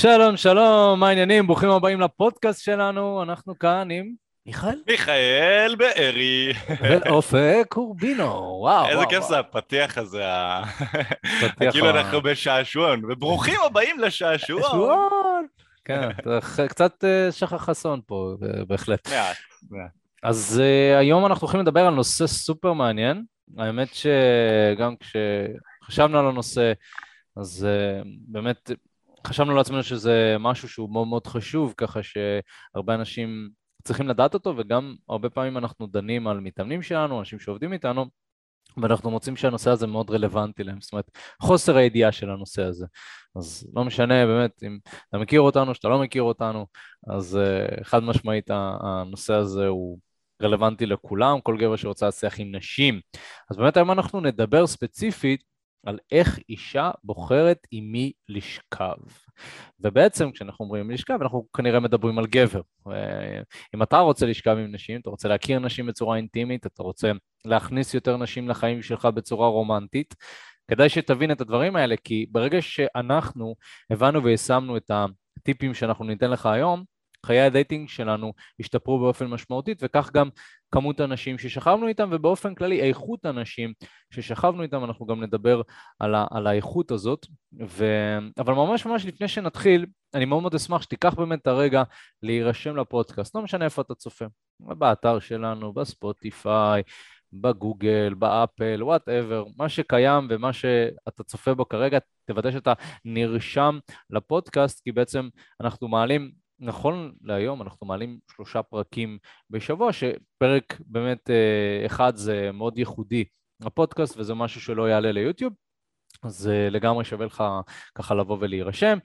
שלום, שלום, מה העניינים? ברוכים הבאים לפודקאסט שלנו, אנחנו כאן עם מיכאל. מיכאל בארי. ואופק קורבינו, וואו. איזה כיף זה הפתיח הזה, כאילו אנחנו בשעשועון, וברוכים הבאים לשעשועון. שעשועון. כן, קצת אה, שחר חסון פה, בהחלט. אז uh, היום אנחנו הולכים לדבר על נושא סופר מעניין. האמת שגם כשחשבנו על הנושא, אז uh, באמת חשבנו לעצמנו שזה משהו שהוא מאוד מאוד חשוב, ככה שהרבה אנשים צריכים לדעת אותו, וגם הרבה פעמים אנחנו דנים על מתאמנים שלנו, אנשים שעובדים איתנו, ואנחנו מוצאים שהנושא הזה מאוד רלוונטי להם, זאת אומרת, חוסר הידיעה של הנושא הזה. אז לא משנה באמת אם אתה מכיר אותנו, שאתה לא מכיר אותנו, אז uh, חד משמעית הנושא הזה הוא רלוונטי לכולם, כל גבר שרוצה להצליח עם נשים. אז באמת היום אנחנו נדבר ספציפית על איך אישה בוחרת עם מי לשכב. ובעצם כשאנחנו אומרים לשכב, אנחנו כנראה מדברים על גבר. אם אתה רוצה לשכב עם נשים, אתה רוצה להכיר נשים בצורה אינטימית, אתה רוצה להכניס יותר נשים לחיים שלך בצורה רומנטית, כדאי שתבין את הדברים האלה, כי ברגע שאנחנו הבנו ויישמנו את הטיפים שאנחנו ניתן לך היום, חיי הדייטינג שלנו השתפרו באופן משמעותית, וכך גם כמות הנשים ששכבנו איתם, ובאופן כללי איכות הנשים ששכבנו איתם, אנחנו גם נדבר על, ה- על האיכות הזאת. ו... אבל ממש ממש לפני שנתחיל, אני מאוד מאוד אשמח שתיקח באמת את הרגע להירשם לפודקאסט, לא משנה איפה אתה צופה, באתר שלנו, בספוטיפיי, בגוגל, באפל, whatever, מה שקיים ומה שאתה צופה בו כרגע, תוודא שאתה נרשם לפודקאסט, כי בעצם אנחנו מעלים נכון להיום אנחנו מעלים שלושה פרקים בשבוע, שפרק באמת אה, אחד זה מאוד ייחודי לפודקאסט וזה משהו שלא יעלה ליוטיוב, אז אה, לגמרי שווה לך ככה לבוא ולהירשם.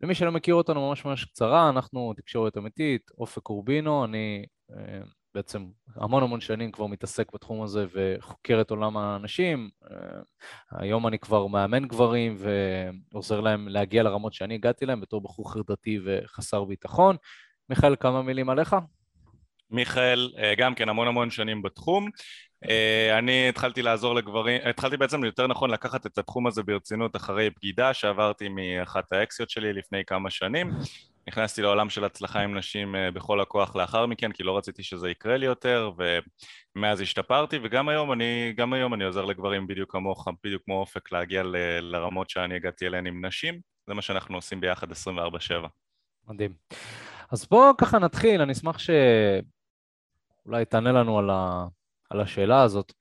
למי שלא מכיר אותנו ממש ממש קצרה, אנחנו תקשורת אמיתית, אופק קורבינו, אני אה, בעצם המון המון שנים כבר מתעסק בתחום הזה וחוקר את עולם הנשים. אה, היום אני כבר מאמן גברים ועוזר להם להגיע לרמות שאני הגעתי להם בתור בחור חרדתי וחסר ביטחון. מיכאל, כמה מילים עליך? מיכאל, אה, גם כן המון המון שנים בתחום. אה, אני התחלתי לעזור לגברים, התחלתי בעצם יותר נכון לקחת את התחום הזה ברצינות אחרי בגידה שעברתי מאחת האקסיות שלי לפני כמה שנים נכנסתי לעולם של הצלחה עם נשים אה, בכל הכוח לאחר מכן, כי לא רציתי שזה יקרה לי יותר, ומאז השתפרתי, וגם היום אני, גם היום אני עוזר לגברים בדיוק כמוך, בדיוק כמו אופק, להגיע ל, לרמות שאני הגעתי אליהן עם נשים, זה מה שאנחנו עושים ביחד 24/7. מדהים. אז בואו ככה נתחיל, אני אשמח שאולי תענה לנו על, ה... על השאלה הזאת.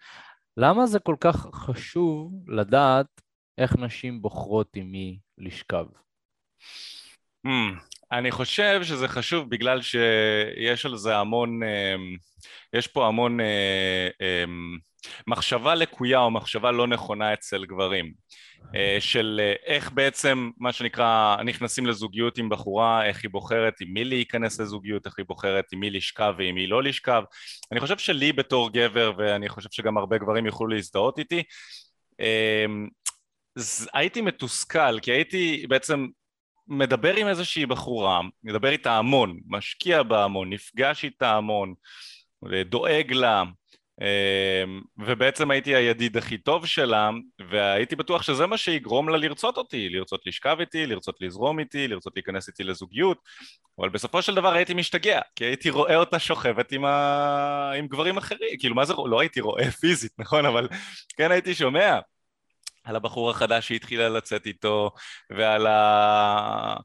למה זה כל כך חשוב לדעת איך נשים בוחרות עם מי לשכב? Hmm, אני חושב שזה חשוב בגלל שיש על זה המון, אמ, יש פה המון אה, אמ, מחשבה לקויה או מחשבה לא נכונה אצל גברים אה, של אה, איך בעצם מה שנקרא נכנסים לזוגיות עם בחורה, איך היא בוחרת עם מי להיכנס לזוגיות, איך היא בוחרת עם מי לשכב ועם מי לא לשכב. אני חושב שלי בתור גבר, ואני חושב שגם הרבה גברים יוכלו להזדהות איתי, אמ, הייתי מתוסכל, כי הייתי בעצם מדבר עם איזושהי בחורה, מדבר איתה המון, משקיע בה המון, נפגש איתה המון, דואג לה, אמ, ובעצם הייתי הידיד הכי טוב שלה, והייתי בטוח שזה מה שיגרום לה לרצות אותי, לרצות לשכב איתי, לרצות לזרום איתי, לרצות להיכנס איתי לזוגיות, אבל בסופו של דבר הייתי משתגע, כי הייתי רואה אותה שוכבת עם, ה... עם גברים אחרים, כאילו מה זה, לא הייתי רואה פיזית, נכון? אבל כן הייתי שומע. על הבחור החדש שהתחילה לצאת איתו, ועל ה...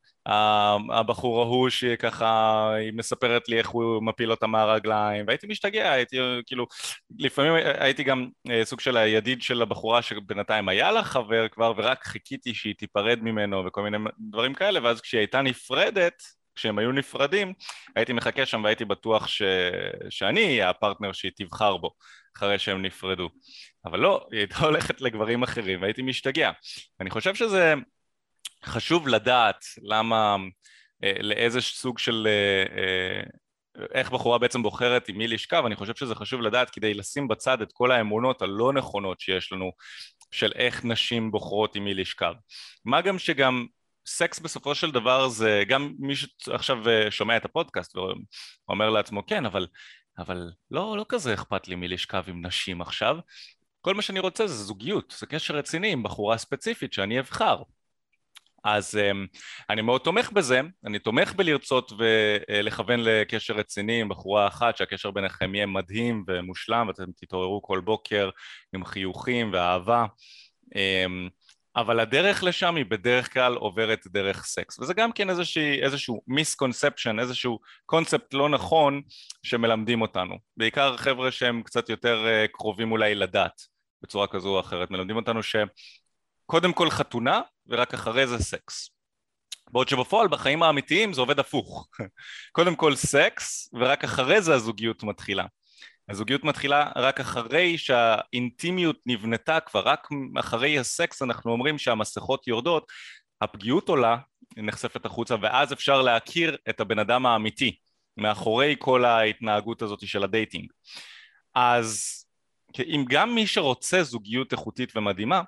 הבחור ההוא שככה, היא מספרת לי איך הוא מפיל אותה מהרגליים, והייתי משתגע, הייתי כאילו, לפעמים הייתי גם אה, סוג של הידיד של הבחורה שבינתיים היה לה חבר כבר, ורק חיכיתי שהיא תיפרד ממנו וכל מיני דברים כאלה, ואז כשהיא הייתה נפרדת, כשהם היו נפרדים, הייתי מחכה שם והייתי בטוח ש... שאני אהיה הפרטנר שהיא תבחר בו אחרי שהם נפרדו. אבל לא, היא הייתה הולכת לגברים אחרים והייתי משתגע. אני חושב שזה חשוב לדעת למה, אה, לאיזה סוג של... אה, אה, איך בחורה בעצם בוחרת עם מי לשכב, אני חושב שזה חשוב לדעת כדי לשים בצד את כל האמונות הלא נכונות שיש לנו של איך נשים בוחרות עם מי לשכב. מה גם שגם סקס בסופו של דבר זה גם מי שעכשיו שומע את הפודקאסט ואומר לעצמו כן אבל, אבל לא, לא כזה אכפת לי מי לשכב עם נשים עכשיו. כל מה שאני רוצה זה זוגיות, זה קשר רציני עם בחורה ספציפית שאני אבחר. אז אני מאוד תומך בזה, אני תומך בלרצות ולכוון לקשר רציני עם בחורה אחת שהקשר ביניכם יהיה מדהים ומושלם ואתם תתעוררו כל בוקר עם חיוכים ואהבה אבל הדרך לשם היא בדרך כלל עוברת דרך סקס וזה גם כן איזושהי, איזשהו מיסקונספצ'ן, איזשהו קונספט לא נכון שמלמדים אותנו. בעיקר חבר'ה שהם קצת יותר אה, קרובים אולי לדת בצורה כזו או אחרת. מלמדים אותנו שקודם כל חתונה ורק אחרי זה סקס. בעוד שבפועל בחיים האמיתיים זה עובד הפוך. קודם כל סקס ורק אחרי זה הזוגיות מתחילה הזוגיות מתחילה רק אחרי שהאינטימיות נבנתה כבר, רק אחרי הסקס אנחנו אומרים שהמסכות יורדות, הפגיעות עולה, נחשפת החוצה, ואז אפשר להכיר את הבן אדם האמיתי מאחורי כל ההתנהגות הזאת של הדייטינג. אז אם גם מי שרוצה זוגיות איכותית ומדהימה,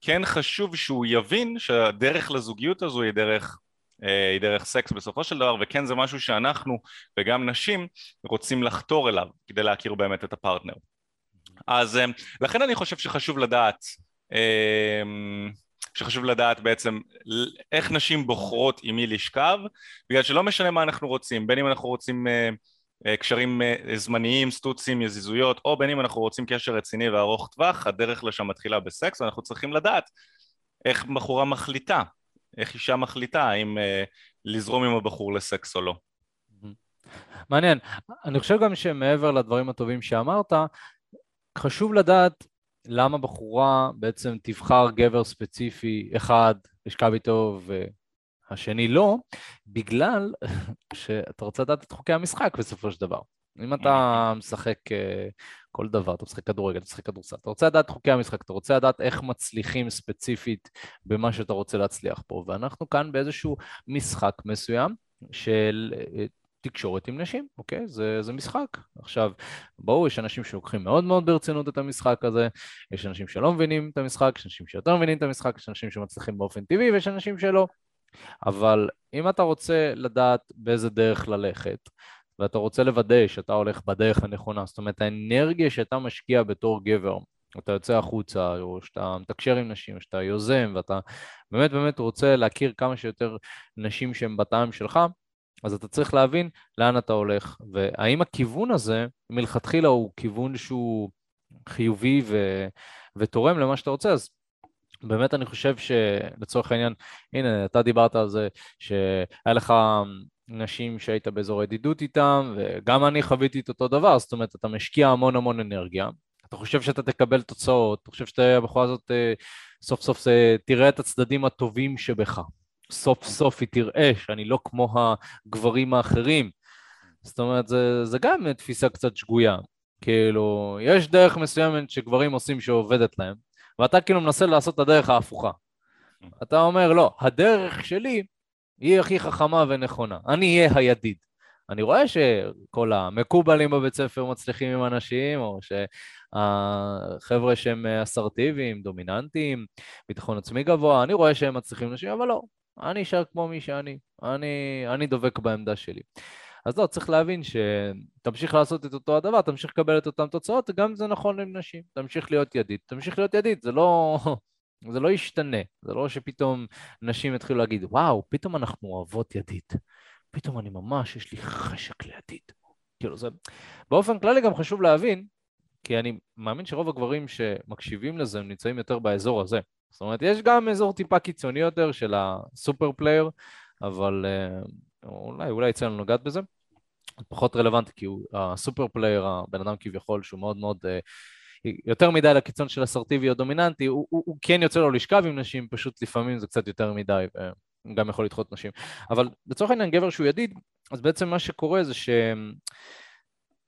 כן חשוב שהוא יבין שהדרך לזוגיות הזו היא דרך היא דרך סקס בסופו של דבר וכן זה משהו שאנחנו וגם נשים רוצים לחתור אליו כדי להכיר באמת את הפרטנר. אז אה, לכן אני חושב שחשוב לדעת אה, שחשוב לדעת בעצם איך נשים בוחרות עם מי לשכב בגלל שלא משנה מה אנחנו רוצים בין אם אנחנו רוצים קשרים זמניים, סטוצים, יזיזויות או בין אם אנחנו רוצים קשר רציני וארוך טווח הדרך לשם מתחילה בסקס ואנחנו צריכים לדעת איך בחורה מחליטה איך אישה מחליטה האם אה, לזרום עם הבחור לסקס או לא. מעניין. אני חושב גם שמעבר לדברים הטובים שאמרת, חשוב לדעת למה בחורה בעצם תבחר גבר ספציפי אחד, לשכב איתו והשני לא, בגלל שאתה רוצה לדעת את חוקי המשחק בסופו של דבר. אם אתה משחק אה, כל דבר, אתה משחק כדורגל, אתה משחק כדורסל, אתה רוצה לדעת חוקי המשחק, אתה רוצה לדעת איך מצליחים ספציפית במה שאתה רוצה להצליח פה, ואנחנו כאן באיזשהו משחק מסוים של אה, תקשורת עם נשים, אוקיי? זה, זה משחק. עכשיו, ברור, יש אנשים שלוקחים מאוד מאוד ברצינות את המשחק הזה, יש אנשים שלא מבינים את המשחק, יש אנשים שיותר מבינים את המשחק, יש אנשים שמצליחים באופן טבעי ויש אנשים שלא. אבל אם אתה רוצה לדעת באיזה דרך ללכת, ואתה רוצה לוודא שאתה הולך בדרך הנכונה, זאת אומרת האנרגיה שאתה משקיע בתור גבר, אתה יוצא החוצה, או שאתה מתקשר עם נשים, או שאתה יוזם, ואתה באמת באמת רוצה להכיר כמה שיותר נשים שהן בטעם שלך, אז אתה צריך להבין לאן אתה הולך, והאם הכיוון הזה מלכתחילה הוא כיוון שהוא חיובי ו... ותורם למה שאתה רוצה, אז באמת אני חושב שלצורך העניין, הנה, אתה דיברת על זה שהיה לך נשים שהיית באזור ידידות איתם, וגם אני חוויתי את אותו דבר, זאת אומרת, אתה משקיע המון המון אנרגיה, אתה חושב שאתה תקבל תוצאות, אתה חושב שהבחורה הזאת אה, סוף סוף תראה את הצדדים הטובים שבך, סוף סוף היא תראה שאני לא כמו הגברים האחרים, זאת אומרת, זה, זה גם תפיסה קצת שגויה, כאילו, יש דרך מסוימת שגברים עושים שעובדת להם, ואתה כאילו מנסה לעשות את הדרך ההפוכה. אתה אומר, לא, הדרך שלי היא הכי חכמה ונכונה. אני אהיה הידיד. אני רואה שכל המקובלים בבית ספר מצליחים עם אנשים, או שהחבר'ה שהם אסרטיביים, דומיננטיים, ביטחון עצמי גבוה, אני רואה שהם מצליחים עם נשים, אבל לא, אני אשאר כמו מי שאני, אני, אני דבק בעמדה שלי. אז לא, צריך להבין שתמשיך לעשות את אותו הדבר, תמשיך לקבל את אותן תוצאות, גם זה נכון עם נשים. תמשיך להיות ידיד, תמשיך להיות ידיד, זה לא... זה לא ישתנה, זה לא שפתאום נשים יתחילו להגיד, וואו, פתאום אנחנו אוהבות ידית. פתאום אני ממש, יש לי חשק לידית. כאילו זה... באופן כללי גם חשוב להבין, כי אני מאמין שרוב הגברים שמקשיבים לזה הם נמצאים יותר באזור הזה. זאת אומרת, יש גם אזור טיפה קיצוני יותר של ה super player, אבל uh, אולי, אולי יצא לנו לגעת בזה. פחות רלוונטי, כי הוא ה super player, הבן אדם כביכול שהוא מאוד מאוד uh, יותר מדי לקיצון של אסרטיבי או דומיננטי, הוא, הוא, הוא כן יוצא לו לשכב עם נשים, פשוט לפעמים זה קצת יותר מדי, והוא גם יכול לדחות נשים. אבל לצורך העניין גבר שהוא ידיד, אז בעצם מה שקורה זה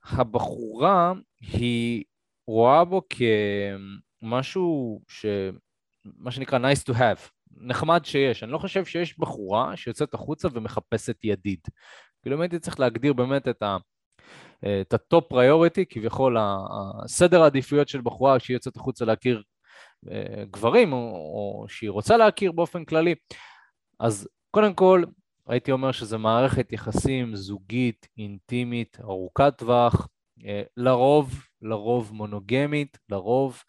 שהבחורה היא רואה בו כמשהו ש... מה שנקרא nice to have, נחמד שיש. אני לא חושב שיש בחורה שיוצאת החוצה ומחפשת ידיד. כאילו אם הייתי צריך להגדיר באמת את ה... את ה top priority, כביכול הסדר העדיפויות של בחורה שהיא יוצאת החוצה להכיר אה, גברים, או, או שהיא רוצה להכיר באופן כללי. אז קודם כל, הייתי אומר שזו מערכת יחסים זוגית, אינטימית, ארוכת טווח, אה, לרוב, לרוב מונוגמית, לרוב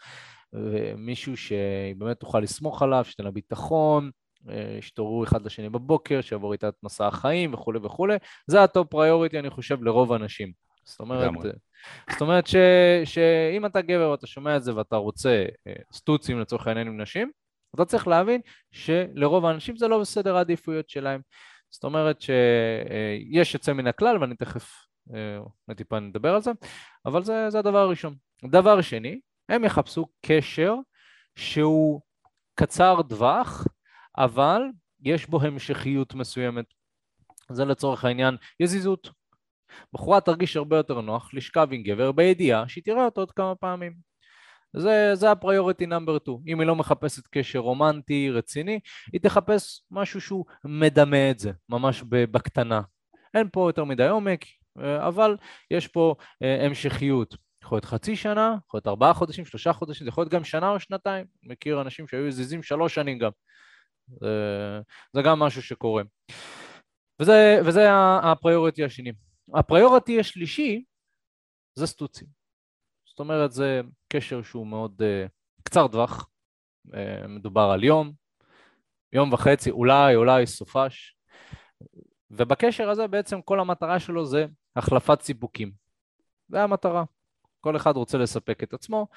אה, מישהו שהיא באמת תוכל לסמוך עליו, שתהיה לה ביטחון, ישתורו אחד לשני בבוקר, שיעבור איתה את מסע החיים וכולי וכולי, זה ה top priority, אני חושב, לרוב האנשים. זאת אומרת, זאת אומרת ש, שאם אתה גבר ואתה שומע את זה ואתה רוצה סטוצים לצורך העניין עם נשים, אתה צריך להבין שלרוב האנשים זה לא בסדר העדיפויות שלהם. זאת אומרת שיש יוצא מן הכלל, ואני תכף אה, טיפה נדבר על זה, אבל זה, זה הדבר הראשון. דבר שני, הם יחפשו קשר שהוא קצר טווח, אבל יש בו המשכיות מסוימת. זה לצורך העניין יזיזות. בחורה תרגיש הרבה יותר נוח לשכב עם גבר בידיעה שהיא תראה אותו עוד כמה פעמים. זה, זה ה priority number 2. אם היא לא מחפשת קשר רומנטי, רציני, היא תחפש משהו שהוא מדמה את זה, ממש בקטנה. אין פה יותר מדי עומק, אבל יש פה אה, המשכיות. יכול להיות חצי שנה, יכול להיות ארבעה חודשים, שלושה חודשים, זה יכול להיות גם שנה או שנתיים. מכיר אנשים שהיו זיזים שלוש שנים גם. זה, זה גם משהו שקורה. וזה, וזה ה priority השני. ה priority השלישי זה סטוצים. זאת אומרת, זה קשר שהוא מאוד uh, קצר טווח, uh, מדובר על יום, יום וחצי, אולי, אולי סופש, ובקשר הזה בעצם כל המטרה שלו זה החלפת סיפוקים. זה המטרה. כל אחד רוצה לספק את עצמו,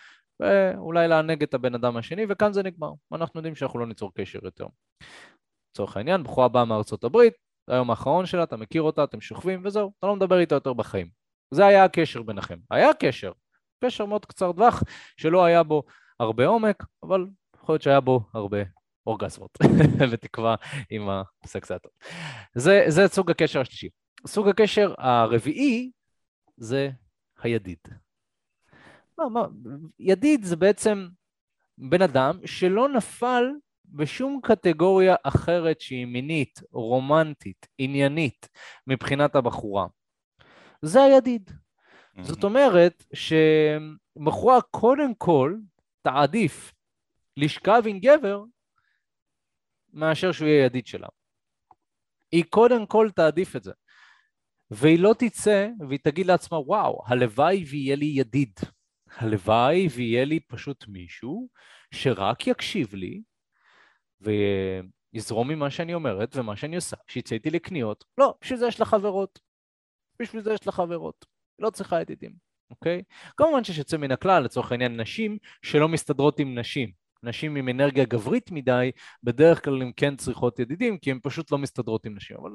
ואולי לענג את הבן אדם השני, וכאן זה נגמר. אנחנו יודעים שאנחנו לא ניצור קשר יותר. לצורך העניין, בחורה באה מארצות הברית, היום האחרון שלה, אתה מכיר אותה, אתם שוכבים, וזהו, אתה לא מדבר איתה יותר בחיים. זה היה הקשר ביניכם. היה קשר, קשר מאוד קצר טווח, שלא היה בו הרבה עומק, אבל יכול להיות שהיה בו הרבה אורגזמות, בתקווה עם הסקס היה טוב. זה, זה סוג הקשר השלישי. סוג הקשר הרביעי זה הידיד. מה, מה, ידיד זה בעצם בן אדם שלא נפל בשום קטגוריה אחרת שהיא מינית, רומנטית, עניינית, מבחינת הבחורה. זה הידיד. זאת אומרת שבחורה קודם כל תעדיף לשכב עם גבר מאשר שהוא יהיה ידיד שלה. היא קודם כל תעדיף את זה. והיא לא תצא והיא תגיד לעצמה, וואו, הלוואי ויהיה לי ידיד. הלוואי ויהיה לי פשוט מישהו שרק יקשיב לי ויזרום ממה שאני אומרת ומה שאני עושה, שיצא איתי לקניות. לא, בשביל זה יש לה חברות. בשביל זה יש לה חברות. לא צריכה ידידים, אוקיי? כמובן שיש יוצא מן הכלל, לצורך העניין נשים שלא מסתדרות עם נשים. נשים עם אנרגיה גברית מדי, בדרך כלל הן כן צריכות ידידים, כי הן פשוט לא מסתדרות עם נשים. אבל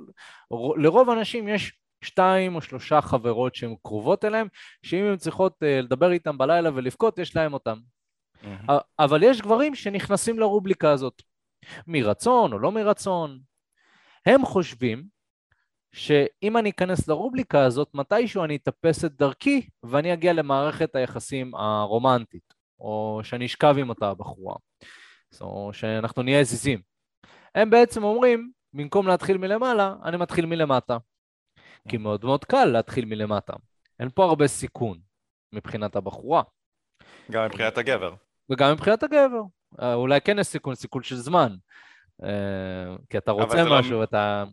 לרוב הנשים יש שתיים או שלושה חברות שהן קרובות אליהן, שאם הן צריכות uh, לדבר איתן בלילה ולבכות, יש להן אותן. Mm-hmm. אבל יש גברים שנכנסים לרובליקה הזאת, מרצון או לא מרצון. הם חושבים שאם אני אכנס לרובליקה הזאת, מתישהו אני אטפס את דרכי ואני אגיע למערכת היחסים הרומנטית, או שאני אשכב עם אותה בחורה, או שאנחנו נהיה זיזים. הם בעצם אומרים, במקום להתחיל מלמעלה, אני מתחיל מלמטה. כי מאוד מאוד קל להתחיל מלמטה. אין פה הרבה סיכון מבחינת הבחורה. גם מבחינת הגבר. וגם מבחינת הגבר. אה, אולי כן יש סיכון, סיכון של זמן. אה, כי אתה רוצה לא- משהו, לא... אתה...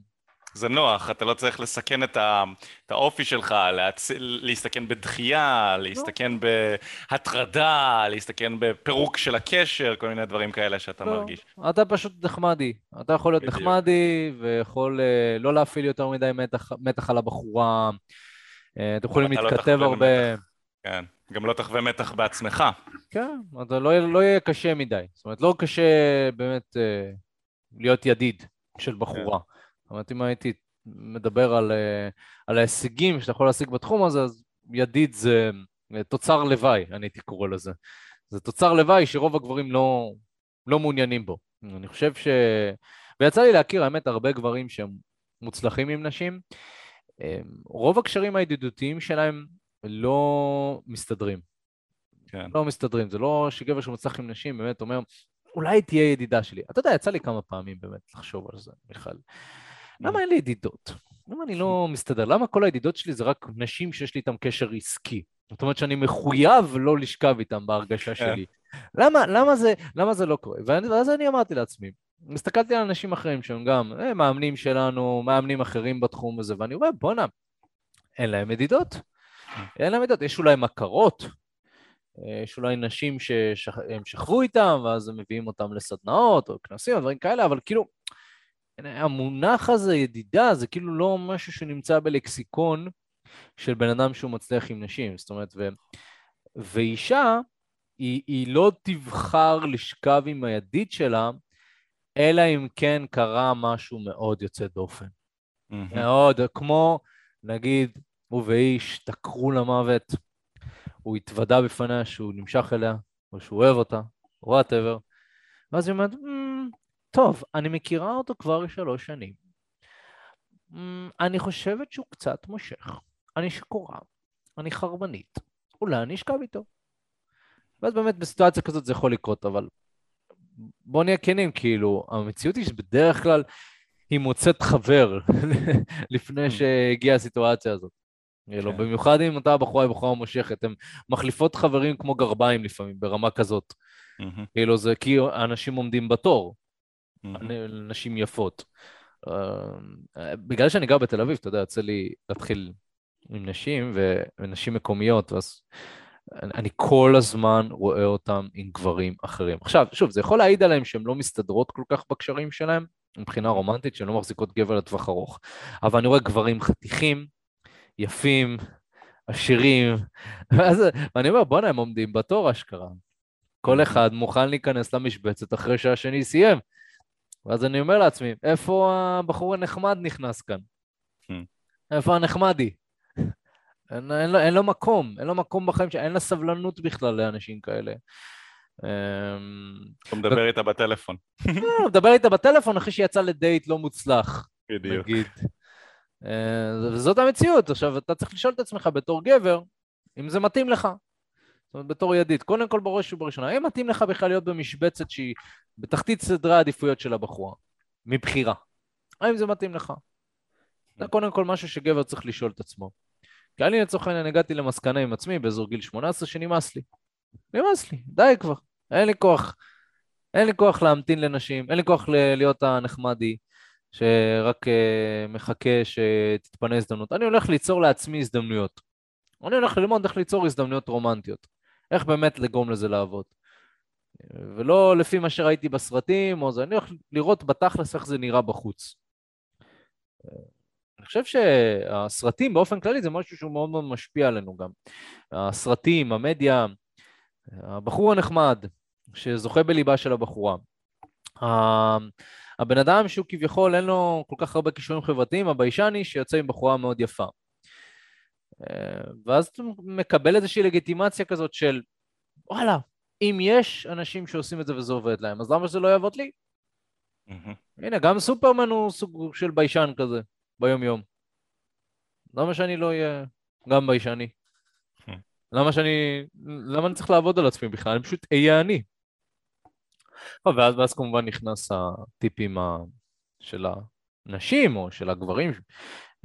זה נוח, אתה לא צריך לסכן את, ה, את האופי שלך, להצ... להסתכן בדחייה, להסתכן לא. בהטרדה, להסתכן בפירוק של הקשר, כל מיני דברים כאלה שאתה לא. מרגיש. אתה פשוט נחמדי. אתה יכול להיות בדיוק. נחמדי, ויכול uh, לא להפעיל יותר מדי מתח, מתח על הבחורה. Uh, אתם יכולים לא להתכתב לא הרבה. מתח. כן, גם לא תחווה מתח בעצמך. כן, אתה לא, לא יהיה קשה מדי. זאת אומרת, לא קשה באמת uh, להיות ידיד של בחורה. כן. זאת אומרת, אם הייתי מדבר על, אה, על ההישגים שאתה יכול להשיג בתחום הזה, אז ידיד זה אה, תוצר לוואי, אני הייתי קורא לזה. זה תוצר לוואי שרוב הגברים לא, לא מעוניינים בו. אני חושב ש... ויצא לי להכיר, האמת, הרבה גברים שהם מוצלחים עם נשים. אה, רוב הקשרים הידידותיים שלהם לא מסתדרים. כן. לא מסתדרים. זה לא שגבר שמוצלח עם נשים באמת אומר, אולי תהיה ידידה שלי. אתה יודע, יצא לי כמה פעמים באמת לחשוב על זה, מיכל. למה אין לי ידידות? למה אני לא מסתדר? למה כל הידידות שלי זה רק נשים שיש לי איתן קשר עסקי? זאת אומרת שאני מחויב לא לשכב איתן בהרגשה כן. שלי. למה, למה, זה, למה זה לא קורה? ואז אני אמרתי לעצמי, הסתכלתי על אנשים אחרים שהם גם אה, מאמנים שלנו, מאמנים אחרים בתחום הזה, ואני רואה, בואנה, אין להם ידידות. אין להם ידידות. יש אולי מכרות, יש אולי נשים שהם שכבו איתם, ואז הם מביאים אותם לסדנאות או כנסים או דברים כאלה, אבל כאילו, המונח הזה, ידידה, זה כאילו לא משהו שנמצא בלקסיקון של בן אדם שהוא מצליח עם נשים. זאת אומרת, ו... ואישה, היא, היא לא תבחר לשכב עם הידית שלה, אלא אם כן קרה משהו מאוד יוצא דופן. Mm-hmm. מאוד, כמו, נגיד, הוא ואיש תקרו למוות, הוא התוודה בפניה שהוא נמשך אליה, או שהוא אוהב אותה, או וואטאבר, ואז היא אומרת, mm, טוב, אני מכירה אותו כבר שלוש שנים. Mm, אני חושבת שהוא קצת מושך. אני שקורה, אני חרבנית, אולי אני אשכב איתו. ואז באמת בסיטואציה כזאת זה יכול לקרות, אבל בוא נהיה כנים, כאילו, המציאות היא שבדרך כלל היא מוצאת חבר לפני mm. שהגיעה הסיטואציה הזאת. כן. במיוחד אם אתה בחורה היא בחורה מושכת, הן מחליפות חברים כמו גרביים לפעמים, ברמה כזאת. כאילו זה כי אנשים עומדים בתור, נשים יפות. אה, בגלל שאני גר בתל אביב, אתה יודע, יוצא לי להתחיל עם נשים ונשים מקומיות, אז אני כל הזמן רואה אותם עם גברים אחרים. עכשיו, שוב, זה יכול להעיד עליהם שהן לא מסתדרות כל כך בקשרים שלהם, מבחינה רומנטית, שהן לא מחזיקות גבר לטווח ארוך, אבל אני רואה גברים חתיכים, יפים, עשירים, ואז, ואני אומר, בואנה, הם עומדים בתור אשכרה. כל אחד מוכן להיכנס למשבצת אחרי שהשני סיים. ואז אני אומר לעצמי, איפה הבחור הנחמד נכנס כאן? איפה הנחמדי? אין, אין, אין לו מקום, אין לו מקום בחיים, אין לה סבלנות בכלל לאנשים כאלה. אמ, אתה מדבר איתה בטלפון. לא, מדבר איתה בטלפון אחרי שהיא יצאה לדייט לא מוצלח. בדיוק. נגיד. אה, וזאת המציאות. עכשיו, אתה צריך לשאול את עצמך בתור גבר, אם זה מתאים לך. זאת אומרת, בתור ידיד. קודם כל, בראש ובראשונה, האם מתאים לך בכלל להיות במשבצת שהיא בתחתית סדרי העדיפויות של הבחורה, מבחירה? האם זה מתאים לך? זה קודם כל משהו שגבר צריך לשאול את עצמו. כי אני לצורך העניין הגעתי למסקנה עם עצמי באזור גיל 18 שנמאס לי. נמאס לי, די כבר. אין לי כוח. אין לי כוח להמתין לנשים, אין לי כוח להיות הנחמדי שרק uh, מחכה שתתפנה הזדמנות. אני הולך ליצור לעצמי הזדמנויות. אני הולך ללמוד איך ליצור הזדמנויות רומנטיות. איך באמת לגרום לזה לעבוד. ולא לפי מה שראיתי בסרטים, או זה, אני הולך לראות בתכלס איך זה נראה בחוץ. אני חושב שהסרטים באופן כללי זה משהו שהוא מאוד מאוד משפיע עלינו גם. הסרטים, המדיה, הבחור הנחמד, שזוכה בליבה של הבחורה. הבן אדם שהוא כביכול אין לו כל כך הרבה כישורים חברתיים, הביישני שיוצא עם בחורה מאוד יפה. ואז אתה מקבל איזושהי לגיטימציה כזאת של וואלה, אם יש אנשים שעושים את זה וזה עובד להם, אז למה שזה לא יעבוד לי? Mm-hmm. הנה, גם סופרמן הוא סוג של ביישן כזה, ביום יום. למה שאני לא אהיה גם ביישני? Mm-hmm. למה שאני... למה אני צריך לעבוד על עצמי בכלל? אני פשוט אהיה אני. ואז, ואז כמובן נכנס הטיפים של הנשים או של הגברים,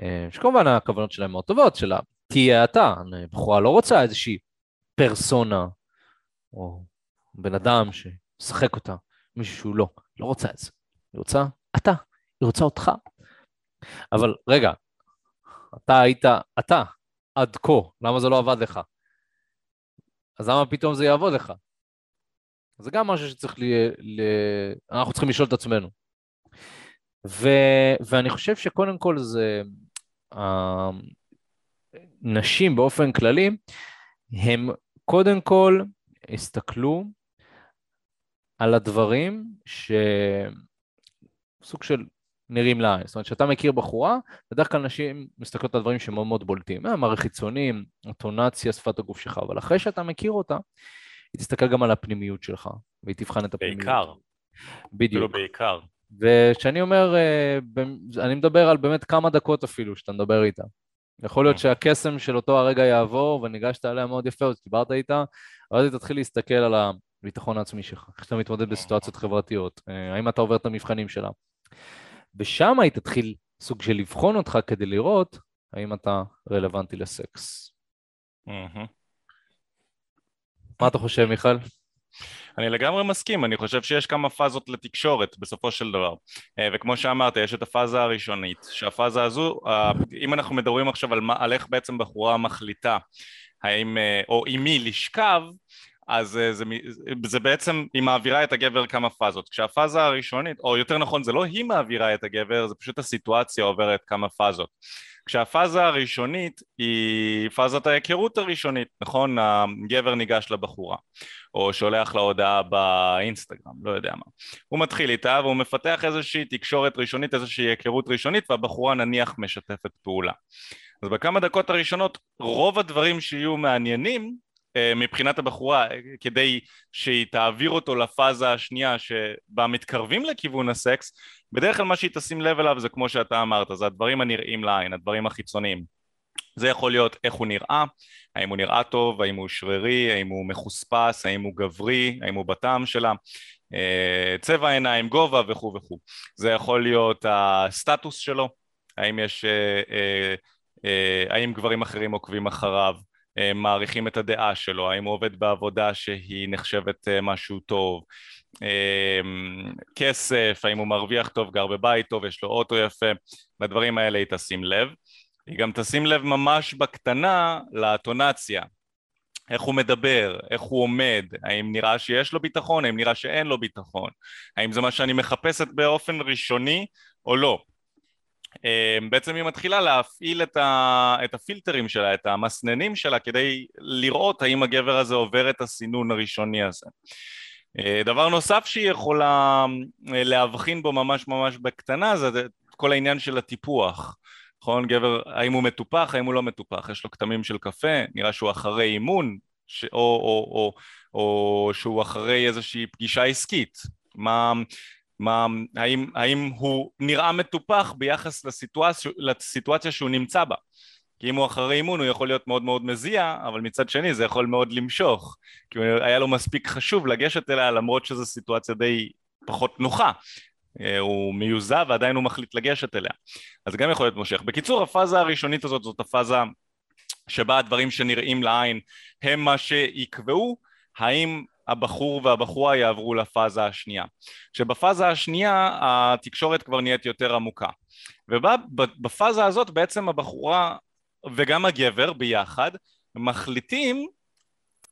אה, שכמובן הכוונות שלהם מאוד טובות, של תהיה אתה. בחורה לא רוצה איזושהי פרסונה או בן אדם שמשחק אותה, מישהו שהוא לא, לא רוצה את זה. היא רוצה אתה, היא רוצה אותך. אבל רגע, אתה היית אתה עד כה, למה זה לא עבד לך? אז למה פתאום זה יעבוד לך? זה גם משהו שצריך ל... ל... אנחנו צריכים לשאול את עצמנו. ו... ואני חושב שקודם כל זה... נשים באופן כללי, הם קודם כל הסתכלו על הדברים שסוג של נראים לעין. זאת אומרת, כשאתה מכיר בחורה, בדרך כלל נשים מסתכלות על דברים שמאוד מאוד בולטים. אה, מראה חיצונים, אוטונציה, שפת הגוף שלך, אבל אחרי שאתה מכיר אותה, היא תסתכל גם על הפנימיות שלך, והיא תבחן את הפנימיות. בעיקר. בדיוק. כאילו בעיקר. וכשאני אומר, אה, אני מדבר על באמת כמה דקות אפילו שאתה מדבר איתה. יכול להיות אוקיי. שהקסם של אותו הרגע יעבור וניגשת עליה מאוד יפה, אז דיברת איתה, ואז היא תתחיל להסתכל על הביטחון העצמי שלך, איך אתה מתמודד בסיטואציות חברתיות, אה, האם אתה עובר את המבחנים שלה. ושם היא תתחיל סוג של לבחון אותך כדי לראות האם אתה רלוונטי לסקס. מה אתה חושב, מיכאל? אני לגמרי מסכים, אני חושב שיש כמה פאזות לתקשורת בסופו של דבר אה, וכמו שאמרת, יש את הפאזה הראשונית שהפאזה הזו, אה, אם אנחנו מדברים עכשיו על, מה, על איך בעצם בחורה מחליטה האם, אה, או עם מי לשכב אז זה, זה, זה בעצם, היא מעבירה את הגבר כמה פאזות. כשהפאזה הראשונית, או יותר נכון, זה לא היא מעבירה את הגבר, זה פשוט הסיטואציה עוברת כמה פאזות. כשהפאזה הראשונית היא פאזת ההיכרות הראשונית, נכון? הגבר ניגש לבחורה, או שולח לה הודעה באינסטגרם, לא יודע מה. הוא מתחיל איתה והוא מפתח איזושהי תקשורת ראשונית, איזושהי היכרות ראשונית, והבחורה נניח משתפת פעולה. אז בכמה דקות הראשונות רוב הדברים שיהיו מעניינים מבחינת הבחורה כדי שהיא תעביר אותו לפאזה השנייה שבה מתקרבים לכיוון הסקס בדרך כלל מה שהיא תשים לב אליו זה כמו שאתה אמרת זה הדברים הנראים לעין הדברים החיצוניים זה יכול להיות איך הוא נראה, האם הוא נראה טוב, האם הוא שרירי, האם הוא מחוספס, האם הוא גברי, האם הוא בטעם שלה, אה, צבע עיניים, גובה וכו' וכו'. זה יכול להיות הסטטוס שלו, האם יש, אה, האם גברים אחרים עוקבים אחריו, אה, מעריכים את הדעה שלו, האם הוא עובד בעבודה שהיא נחשבת אה, משהו טוב, אה, כסף, האם הוא מרוויח טוב, גר בבית טוב, יש לו אוטו יפה, לדברים האלה היא תשים לב. היא גם תשים לב ממש בקטנה לאטונציה, איך הוא מדבר, איך הוא עומד, האם נראה שיש לו ביטחון, האם נראה שאין לו ביטחון, האם זה מה שאני מחפשת באופן ראשוני או לא. אמ, בעצם היא מתחילה להפעיל את, ה, את הפילטרים שלה, את המסננים שלה, כדי לראות האם הגבר הזה עובר את הסינון הראשוני הזה. אה, דבר נוסף שהיא יכולה אה, להבחין בו ממש ממש בקטנה זה כל העניין של הטיפוח. נכון? גבר, האם הוא מטופח, האם הוא לא מטופח, יש לו כתמים של קפה, נראה שהוא אחרי אימון, ש... או, או, או, או שהוא אחרי איזושהי פגישה עסקית, מה, מה, האם, האם הוא נראה מטופח ביחס לסיטואציה, לסיטואציה שהוא נמצא בה? כי אם הוא אחרי אימון הוא יכול להיות מאוד מאוד מזיע אבל מצד שני זה יכול מאוד למשוך כי היה לו מספיק חשוב לגשת אליה למרות שזו סיטואציה די פחות נוחה. אה, הוא מיוזע ועדיין הוא מחליט לגשת אליה. אז זה גם יכול להיות מושך. בקיצור הפאזה הראשונית הזאת זאת הפאזה שבה הדברים שנראים לעין הם מה שיקבעו. האם הבחור והבחורה יעברו לפאזה השנייה. שבפאזה השנייה התקשורת כבר נהיית יותר עמוקה. ובפאזה הזאת בעצם הבחורה וגם הגבר ביחד מחליטים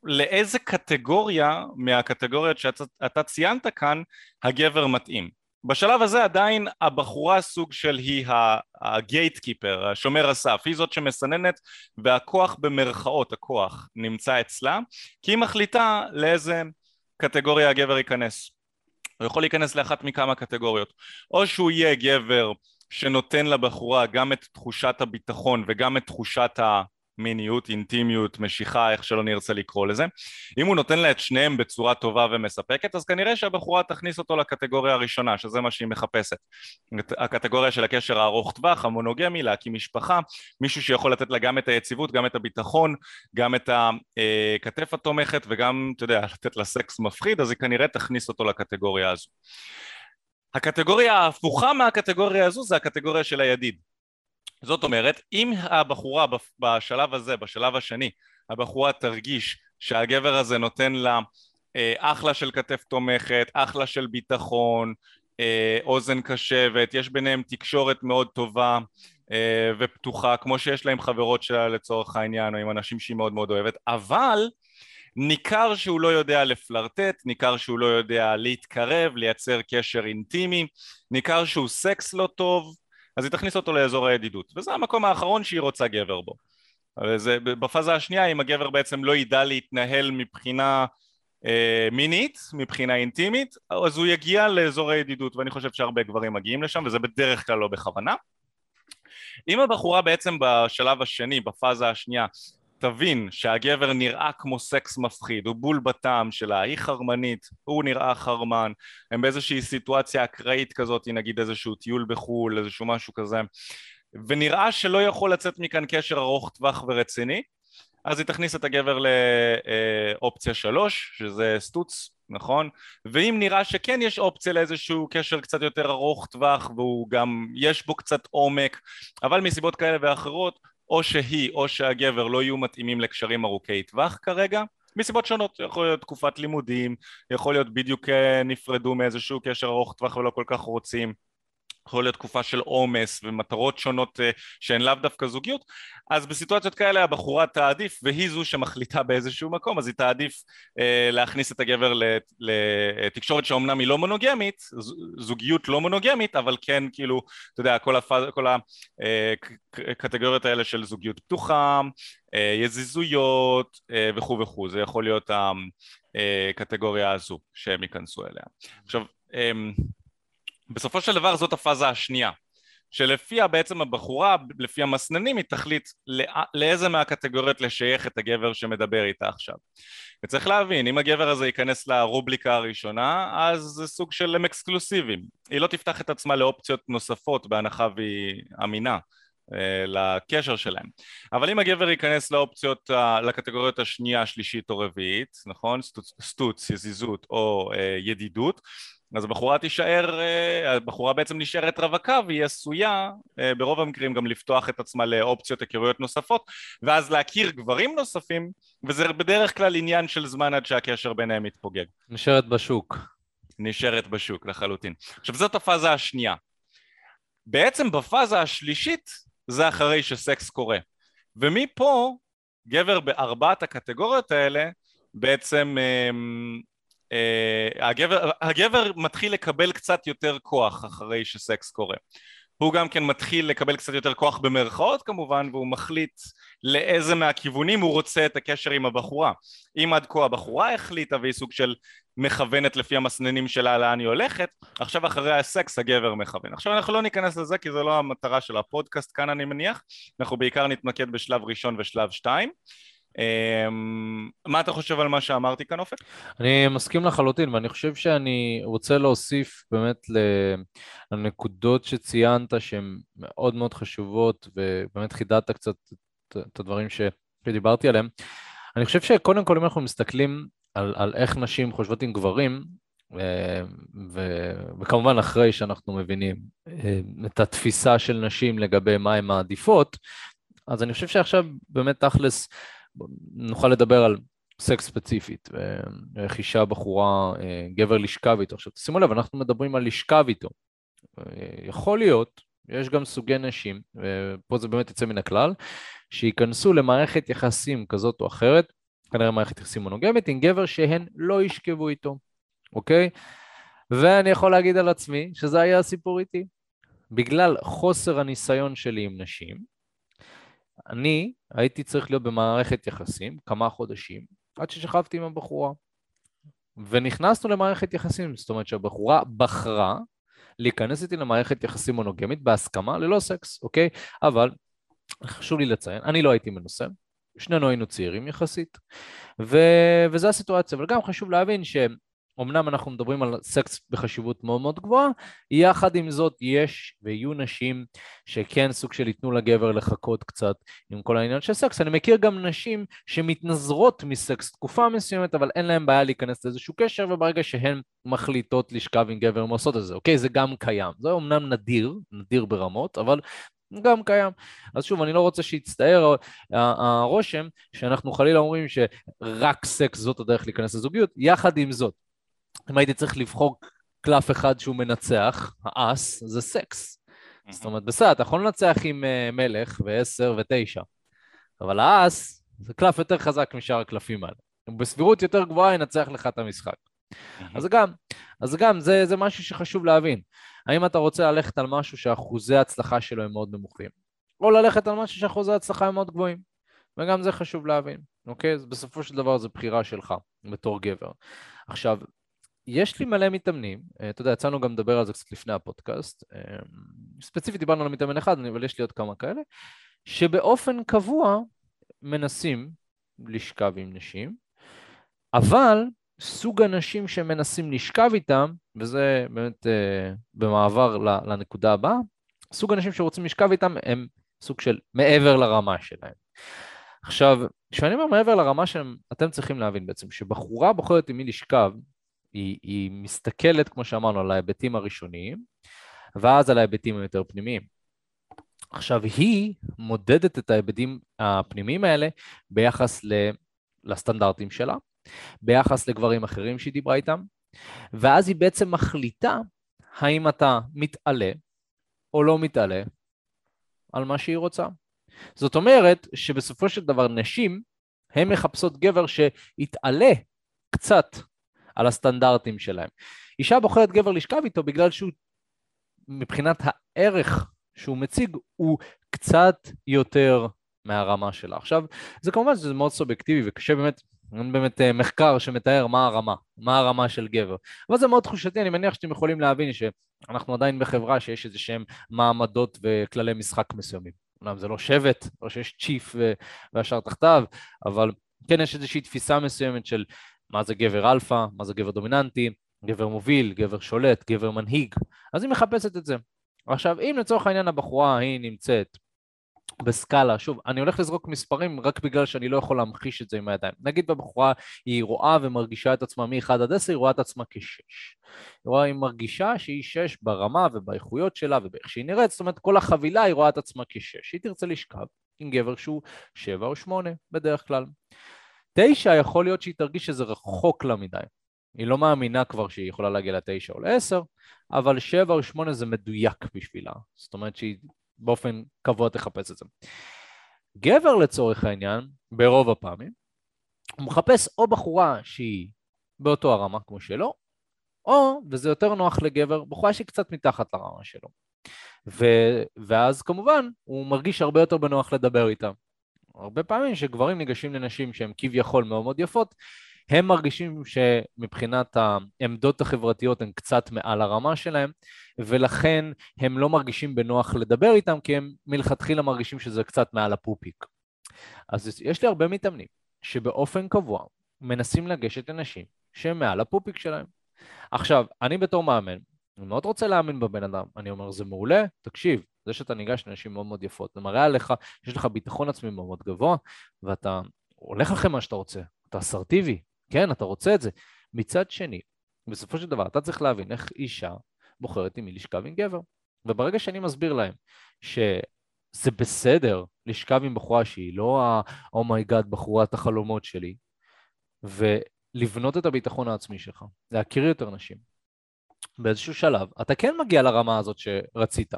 לאיזה קטגוריה מהקטגוריות שאתה ציינת כאן הגבר מתאים. בשלב הזה עדיין הבחורה סוג של היא הגייט קיפר, השומר הסף, היא זאת שמסננת והכוח במרכאות, הכוח, נמצא אצלה, כי היא מחליטה לאיזה קטגוריה הגבר ייכנס. הוא יכול להיכנס לאחת מכמה קטגוריות, או שהוא יהיה גבר שנותן לבחורה גם את תחושת הביטחון וגם את תחושת ה... מיניות, אינטימיות, משיכה, איך שלא נרצה לקרוא לזה. אם הוא נותן לה את שניהם בצורה טובה ומספקת, אז כנראה שהבחורה תכניס אותו לקטגוריה הראשונה, שזה מה שהיא מחפשת. הקטגוריה של הקשר הארוך טווח, המונוגמי, להקים משפחה, מישהו שיכול לתת לה גם את היציבות, גם את הביטחון, גם את הכתף התומכת וגם, אתה יודע, לתת לה סקס מפחיד, אז היא כנראה תכניס אותו לקטגוריה הזו. הקטגוריה ההפוכה מהקטגוריה הזו זה הקטגוריה של הידיד. זאת אומרת, אם הבחורה בשלב הזה, בשלב השני, הבחורה תרגיש שהגבר הזה נותן לה אה, אחלה של כתף תומכת, אחלה של ביטחון, אה, אוזן קשבת, יש ביניהם תקשורת מאוד טובה אה, ופתוחה, כמו שיש להם חברות שלה לצורך העניין, או עם אנשים שהיא מאוד מאוד אוהבת, אבל ניכר שהוא לא יודע לפלרטט, ניכר שהוא לא יודע להתקרב, לייצר קשר אינטימי, ניכר שהוא סקס לא טוב, אז היא תכניס אותו לאזור הידידות, וזה המקום האחרון שהיא רוצה גבר בו. זה, בפאזה השנייה, אם הגבר בעצם לא ידע להתנהל מבחינה אה, מינית, מבחינה אינטימית, אז הוא יגיע לאזור הידידות, ואני חושב שהרבה גברים מגיעים לשם, וזה בדרך כלל לא בכוונה. אם הבחורה בעצם בשלב השני, בפאזה השנייה, תבין שהגבר נראה כמו סקס מפחיד, הוא בול בטעם שלה, היא חרמנית, הוא נראה חרמן, הם באיזושהי סיטואציה אקראית כזאת, נגיד איזשהו טיול בחו"ל, איזשהו משהו כזה, ונראה שלא יכול לצאת מכאן קשר ארוך טווח ורציני, אז היא תכניס את הגבר לאופציה שלוש, שזה סטוץ, נכון? ואם נראה שכן יש אופציה לאיזשהו קשר קצת יותר ארוך טווח והוא גם, יש בו קצת עומק, אבל מסיבות כאלה ואחרות או שהיא או שהגבר לא יהיו מתאימים לקשרים ארוכי טווח כרגע מסיבות שונות, יכול להיות תקופת לימודים, יכול להיות בדיוק אה, נפרדו מאיזשהו קשר ארוך טווח ולא כל כך רוצים יכול להיות תקופה של עומס ומטרות שונות uh, שהן לאו דווקא זוגיות, אז בסיטואציות כאלה הבחורה תעדיף, והיא זו שמחליטה באיזשהו מקום, אז היא תעדיף uh, להכניס את הגבר לתקשורת שאומנם היא לא מונוגמית, זוגיות לא מונוגמית, אבל כן כאילו, אתה יודע, כל, הפז, כל הקטגוריות האלה של זוגיות פתוחה, uh, יזיזויות uh, וכו' וכו', זה יכול להיות הקטגוריה הזו שהם ייכנסו אליה. עכשיו, um, בסופו של דבר זאת הפאזה השנייה שלפיה בעצם הבחורה, לפי המסננים, היא תחליט לא, לאיזה מהקטגוריות לשייך את הגבר שמדבר איתה עכשיו. וצריך להבין, אם הגבר הזה ייכנס לרובליקה הראשונה, אז זה סוג של הם אקסקלוסיביים. היא לא תפתח את עצמה לאופציות נוספות בהנחה והיא אמינה. אה, לקשר שלהם. אבל אם הגבר ייכנס לאופציות, לקטגוריות השנייה, השלישית או רביעית, נכון? סטוץ, סטוץ יזיזות או אה, ידידות, אז הבחורה תישאר, אה, הבחורה בעצם נשארת רווקה והיא עשויה אה, ברוב המקרים גם לפתוח את עצמה לאופציות היכרויות נוספות ואז להכיר גברים נוספים וזה בדרך כלל עניין של זמן עד שהקשר ביניהם מתפוגג. נשארת בשוק. נשארת בשוק לחלוטין. עכשיו זאת הפאזה השנייה. בעצם בפאזה השלישית זה אחרי שסקס קורה ומפה גבר בארבעת הקטגוריות האלה בעצם אמ, הגבר, הגבר מתחיל לקבל קצת יותר כוח אחרי שסקס קורה. הוא גם כן מתחיל לקבל קצת יותר כוח במרכאות כמובן והוא מחליט לאיזה מהכיוונים הוא רוצה את הקשר עם הבחורה. אם עד כה הבחורה החליטה והיא סוג של מכוונת לפי המסננים שלה לאן היא הולכת עכשיו אחרי הסקס הגבר מכוון. עכשיו אנחנו לא ניכנס לזה כי זה לא המטרה של הפודקאסט כאן אני מניח. אנחנו בעיקר נתמקד בשלב ראשון ושלב שתיים מה אתה חושב על מה שאמרתי כאן אופק? אני מסכים לחלוטין ואני חושב שאני רוצה להוסיף באמת לנקודות שציינת שהן מאוד מאוד חשובות ובאמת חידדת קצת את הדברים שדיברתי עליהם. אני חושב שקודם כל אם אנחנו מסתכלים על, על איך נשים חושבות עם גברים אה, ו, וכמובן אחרי שאנחנו מבינים אה, את התפיסה של נשים לגבי מה הן מעדיפות אז אני חושב שעכשיו באמת תכלס נוכל לדבר על סקס ספציפית, ואיך אישה בחורה, אה, גבר לשכב איתו. עכשיו שימו לב, אנחנו מדברים על לשכב איתו. אה, יכול להיות, יש גם סוגי נשים, ופה זה באמת יצא מן הכלל, שייכנסו למערכת יחסים כזאת או אחרת, כנראה מערכת יחסים מונוגמית, עם גבר שהן לא ישכבו איתו, אוקיי? ואני יכול להגיד על עצמי שזה היה הסיפור איתי. בגלל חוסר הניסיון שלי עם נשים, אני הייתי צריך להיות במערכת יחסים כמה חודשים עד ששכבתי עם הבחורה. ונכנסנו למערכת יחסים, זאת אומרת שהבחורה בחרה להיכנס איתי למערכת יחסים מונוגמית בהסכמה ללא סקס, אוקיי? אבל חשוב לי לציין, אני לא הייתי מנוסה, שנינו היינו צעירים יחסית, ו... וזו הסיטואציה, אבל גם חשוב להבין ש... אמנם אנחנו מדברים על סקס בחשיבות מאוד מאוד גבוהה, יחד עם זאת יש ויהיו נשים שכן סוג של ייתנו לגבר לחכות קצת עם כל העניין של סקס. אני מכיר גם נשים שמתנזרות מסקס תקופה מסוימת, אבל אין להן בעיה להיכנס לאיזשהו קשר, וברגע שהן מחליטות לשכב עם גבר, הן עושות את זה, אוקיי? זה גם קיים. זה אמנם נדיר, נדיר ברמות, אבל גם קיים. אז שוב, אני לא רוצה שיצטער הרושם שאנחנו חלילה אומרים שרק סקס זאת הדרך להיכנס לזוגיות. יחד עם זאת, אם הייתי צריך לבחור קלף אחד שהוא מנצח, האס, זה סקס. זאת אומרת, בסדר, אתה יכול לנצח עם uh, מלך ועשר ותשע, אבל האס זה קלף יותר חזק משאר הקלפים האלה. בסבירות יותר גבוהה ינצח לך את המשחק. אז גם, אז גם, זה, זה משהו שחשוב להבין. האם אתה רוצה ללכת על משהו שאחוזי ההצלחה שלו הם מאוד נמוכים, או ללכת על משהו שאחוזי ההצלחה הם מאוד גבוהים. וגם זה חשוב להבין, אוקיי? אז בסופו של דבר זו בחירה שלך בתור גבר. עכשיו, יש לי מלא מתאמנים, אה, אתה יודע, יצאנו גם לדבר על זה קצת לפני הפודקאסט, אה, ספציפית דיברנו על מתאמן אחד, אבל יש לי עוד כמה כאלה, שבאופן קבוע מנסים לשכב עם נשים, אבל סוג הנשים שמנסים לשכב איתם, וזה באמת uh, במעבר לנקודה הבאה, סוג הנשים שרוצים לשכב איתם הם סוג של מעבר לרמה שלהם. עכשיו, כשאני אומר מעבר לרמה שלהם, אתם צריכים להבין בעצם שבחורה בוחרת עם מי לשכב, היא, היא מסתכלת, כמו שאמרנו, על ההיבטים הראשוניים, ואז על ההיבטים היותר פנימיים. עכשיו, היא מודדת את ההיבטים הפנימיים האלה ביחס לסטנדרטים שלה, ביחס לגברים אחרים שהיא דיברה איתם, ואז היא בעצם מחליטה האם אתה מתעלה או לא מתעלה על מה שהיא רוצה. זאת אומרת שבסופו של דבר נשים, הן מחפשות גבר שיתעלה קצת על הסטנדרטים שלהם. אישה בוחרת גבר לשכב איתו בגלל שהוא, מבחינת הערך שהוא מציג, הוא קצת יותר מהרמה שלה. עכשיו, זה כמובן שזה מאוד סובייקטיבי וקשה באמת, אין באמת אה, מחקר שמתאר מה הרמה, מה הרמה של גבר. אבל זה מאוד תחושתי, אני מניח שאתם יכולים להבין שאנחנו עדיין בחברה שיש איזה שהם מעמדות וכללי משחק מסוימים. אומנם זה לא שבט, או שיש chief והשאר תחתיו, אבל כן יש איזושהי תפיסה מסוימת של מה זה גבר אלפא, מה זה גבר דומיננטי, גבר מוביל, גבר שולט, גבר מנהיג, אז היא מחפשת את זה. עכשיו, אם לצורך העניין הבחורה היא נמצאת בסקאלה, שוב, אני הולך לזרוק מספרים רק בגלל שאני לא יכול להמחיש את זה עם הידיים. נגיד בבחורה היא רואה ומרגישה את עצמה מ-1 עד 10, היא רואה את עצמה כ-6. היא רואה, היא מרגישה שהיא 6 ברמה ובאיכויות שלה ובאיך שהיא נראית, זאת אומרת כל החבילה היא רואה את עצמה כ-6. היא תרצה לשכב עם גבר שהוא 7 או 8 בדרך כלל. 9 יכול להיות שהיא תרגיש שזה רחוק לה מדי. היא לא מאמינה כבר שהיא יכולה להגיע לתשע או לעשר, אבל שבע או שמונה זה מדויק בשבילה. זאת אומרת שהיא באופן קבוע תחפש את זה. גבר לצורך העניין, ברוב הפעמים, הוא מחפש או בחורה שהיא באותו הרמה כמו שלו, או, וזה יותר נוח לגבר, בחורה שהיא קצת מתחת לרמה שלו. ו, ואז כמובן הוא מרגיש הרבה יותר בנוח לדבר איתה. הרבה פעמים שגברים ניגשים לנשים שהן כביכול מאוד מאוד יפות, הם מרגישים שמבחינת העמדות החברתיות הן קצת מעל הרמה שלהם, ולכן הם לא מרגישים בנוח לדבר איתם, כי הם מלכתחילה מרגישים שזה קצת מעל הפופיק. אז יש לי הרבה מתאמנים שבאופן קבוע מנסים לגשת לנשים שהם מעל הפופיק שלהם. עכשיו, אני בתור מאמן, אני מאוד רוצה להאמין בבן אדם, אני אומר, זה מעולה, תקשיב, זה שאתה ניגש לנשים מאוד מאוד יפות, זה מראה עליך, יש לך ביטחון עצמי מאוד מאוד גבוה, ואתה הולך אחרי מה שאתה רוצה, אתה אסרטיבי, כן, אתה רוצה את זה. מצד שני, בסופו של דבר, אתה צריך להבין איך אישה בוחרת עם מי לשכב עם גבר. וברגע שאני מסביר להם שזה בסדר לשכב עם בחורה שהיא לא ה-אומייגאד, oh בחורת החלומות שלי, ולבנות את הביטחון העצמי שלך, להכיר יותר נשים. באיזשהו שלב, אתה כן מגיע לרמה הזאת שרצית.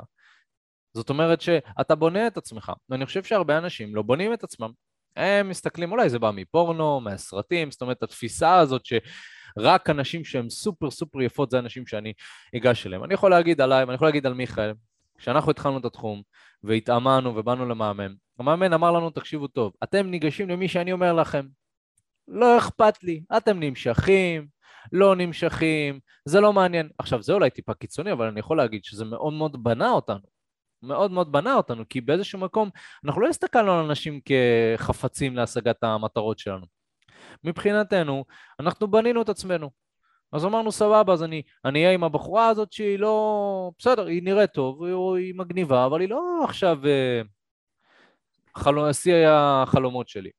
זאת אומרת שאתה בונה את עצמך, ואני חושב שהרבה אנשים לא בונים את עצמם. הם מסתכלים, אולי זה בא מפורנו, מהסרטים, זאת אומרת, התפיסה הזאת שרק אנשים שהם סופר סופר יפות זה אנשים שאני אגש אליהם. אני יכול להגיד עליי, ואני יכול להגיד על מיכאל, כשאנחנו התחלנו את התחום והתאמנו ובאנו למאמן, המאמן אמר לנו, תקשיבו טוב, אתם ניגשים למי שאני אומר לכם, לא אכפת לי, אתם נמשכים, לא נמשכים, זה לא מעניין. עכשיו, זה אולי טיפה קיצוני, אבל אני יכול להגיד שזה מאוד מאוד בנה אותנו. מאוד מאוד בנה אותנו, כי באיזשהו מקום אנחנו לא הסתכלנו על אנשים כחפצים להשגת המטרות שלנו. מבחינתנו, אנחנו בנינו את עצמנו. אז אמרנו, סבבה, אז אני אהיה עם הבחורה הזאת שהיא לא... בסדר, היא נראית טוב, היא מגניבה, אבל היא לא עכשיו... אה, חלום, שיא החלומות שלי.